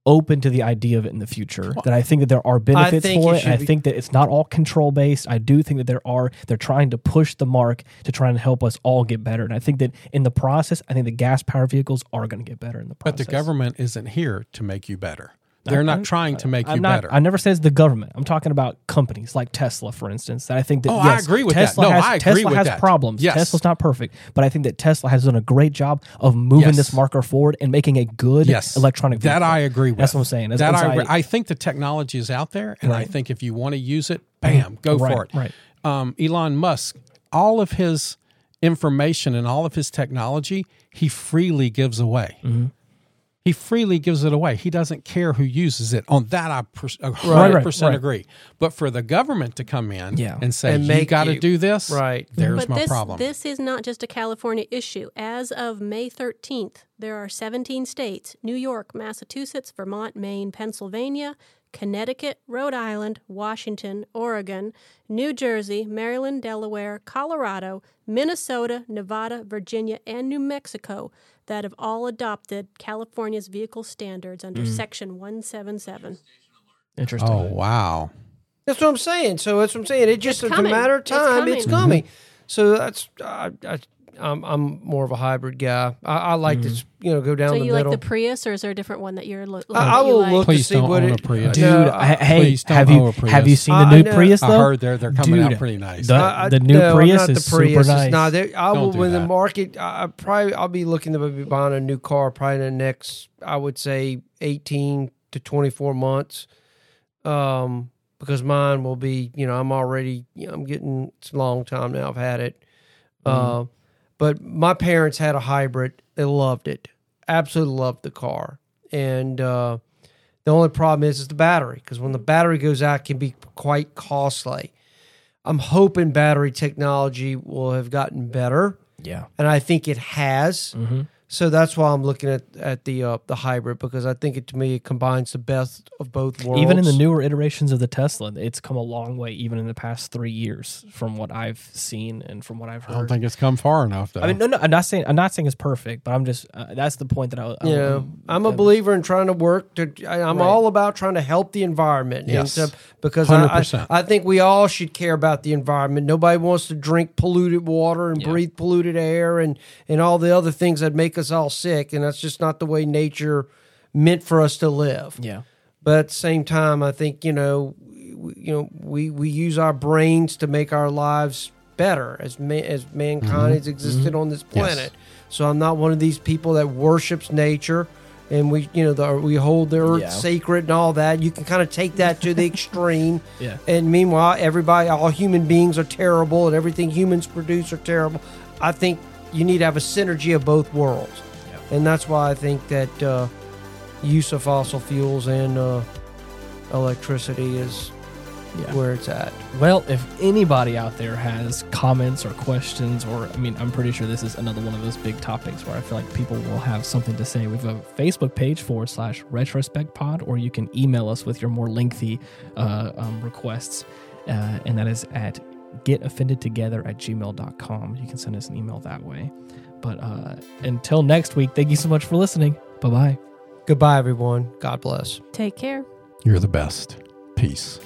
open to the idea of it in the future that I think that there are benefits for it it and I be- think that it's not all control based I do think that there are they're trying to push the mark to try and help us all get better and I think that in the process I think the gas powered vehicles are going to get better in the process. But the government isn't here to make you better. They're not trying to make I'm you not, better. I never said it's the government. I'm talking about companies like Tesla, for instance. That I think that Oh, I yes, agree with that. Tesla No, has, I agree Tesla with has that. problems. Yes. Tesla's not perfect, but I think that Tesla has done a great job of moving Yes. this marker forward and making a good yes, electronic That vehicle. I agree with. That's what I'm saying. That's that what I, I'm agree. I think the technology is out there, and I Right. think if you want to use it, bam, go Right, for it. right. Um, Elon Musk, all of his information and all of his technology, he freely gives away. He freely gives it away. He doesn't care who uses it. On that, I per- a Right, hundred right, percent right. agree. But for the government to come in Yeah. and say And you got to do this, Right. There's but my this, problem. This is not just a California issue. As of May 13th, there are 17 states New York, Massachusetts, Vermont, Maine, Pennsylvania, Connecticut, Rhode Island, Washington, Oregon, New Jersey, Maryland, Delaware, Colorado, Minnesota, Nevada, Virginia, and New Mexico that have all adopted California's vehicle standards under mm-hmm. Section 177. Interesting. oh wow. That's what I'm saying. So that's what I'm saying. It just It's it's, a matter of It's time. It's coming. coming. Mm-hmm. So that's uh, I, I, I'm I'm more of a hybrid guy. I, I like to you know go down So the you middle. like the Prius, or is there a different one that you're lo- I, I will like? look Please to see what it, Prius. Dude, No, I, hey, don't have you Prius. have you seen the new I know- Prius I though? heard they're they're coming out pretty nice. the- I- I- the new no, Prius not is the Prius. super nice. not. I Don't will do when the market. I, I probably I'll be looking to be buying a new car probably in the next I would say 18 to 24 months. Um, because mine will be you know I'm already you know, I'm getting it's a long time now I've had it. Mm-hmm. Uh, but my parents had a hybrid. They loved it. Absolutely loved the car. And uh, the only problem is is the battery because when the battery goes out, it can be quite costly. I'm hoping battery technology will have gotten better, Yeah. and I think it has. Mm-hmm. So that's why I'm looking at at the uh, the hybrid because I think it to me it combines the best of both worlds. Even in the newer iterations of the Tesla, it's come a long way. Even in the past three years, from what I've seen and from what I've heard, I don't think it's come far enough though. I mean, no, no, I'm not saying I'm not saying it's perfect, but I'm just uh, that's the point that I. I you know, I'm a believer in trying to work to. I, I'm Right. all about trying to help the environment. Yes. to- because I, I, I think we all should care about the environment. Nobody wants to drink polluted water and Yeah. breathe polluted air and and all the other things that make us all sick. And that's just not the way nature meant for us to live. Yeah. But at the same time, I think you know, we, you know, we we use our brains to make our lives better as ma- as mankind mm-hmm. has existed mm-hmm. on this Yes. planet. So I'm not one of these people that worships nature, and we you know the, we hold the earth Yeah. sacred and all that. You can kind of take that to the extreme. Yeah. And meanwhile, everybody, all human beings are terrible, and everything humans produce are terrible. I think you need to have a synergy of both worlds, Yeah. and that's why I think that uh, use of fossil fuels and uh, electricity is Yeah. where it's at. Well, if anybody out there has comments or questions, or I mean, I'm pretty sure this is another one of those big topics where I feel like people will have something to say. We have a Facebook page forward slash retrospect pod, or you can email us with your more lengthy uh, um, requests, uh, and that is at getoffendedtogether at gmail.com. You can send us an email that way. But uh, until next week, thank you so much for listening. Bye bye. Goodbye, everyone. God bless. Take care. You're the best. Peace.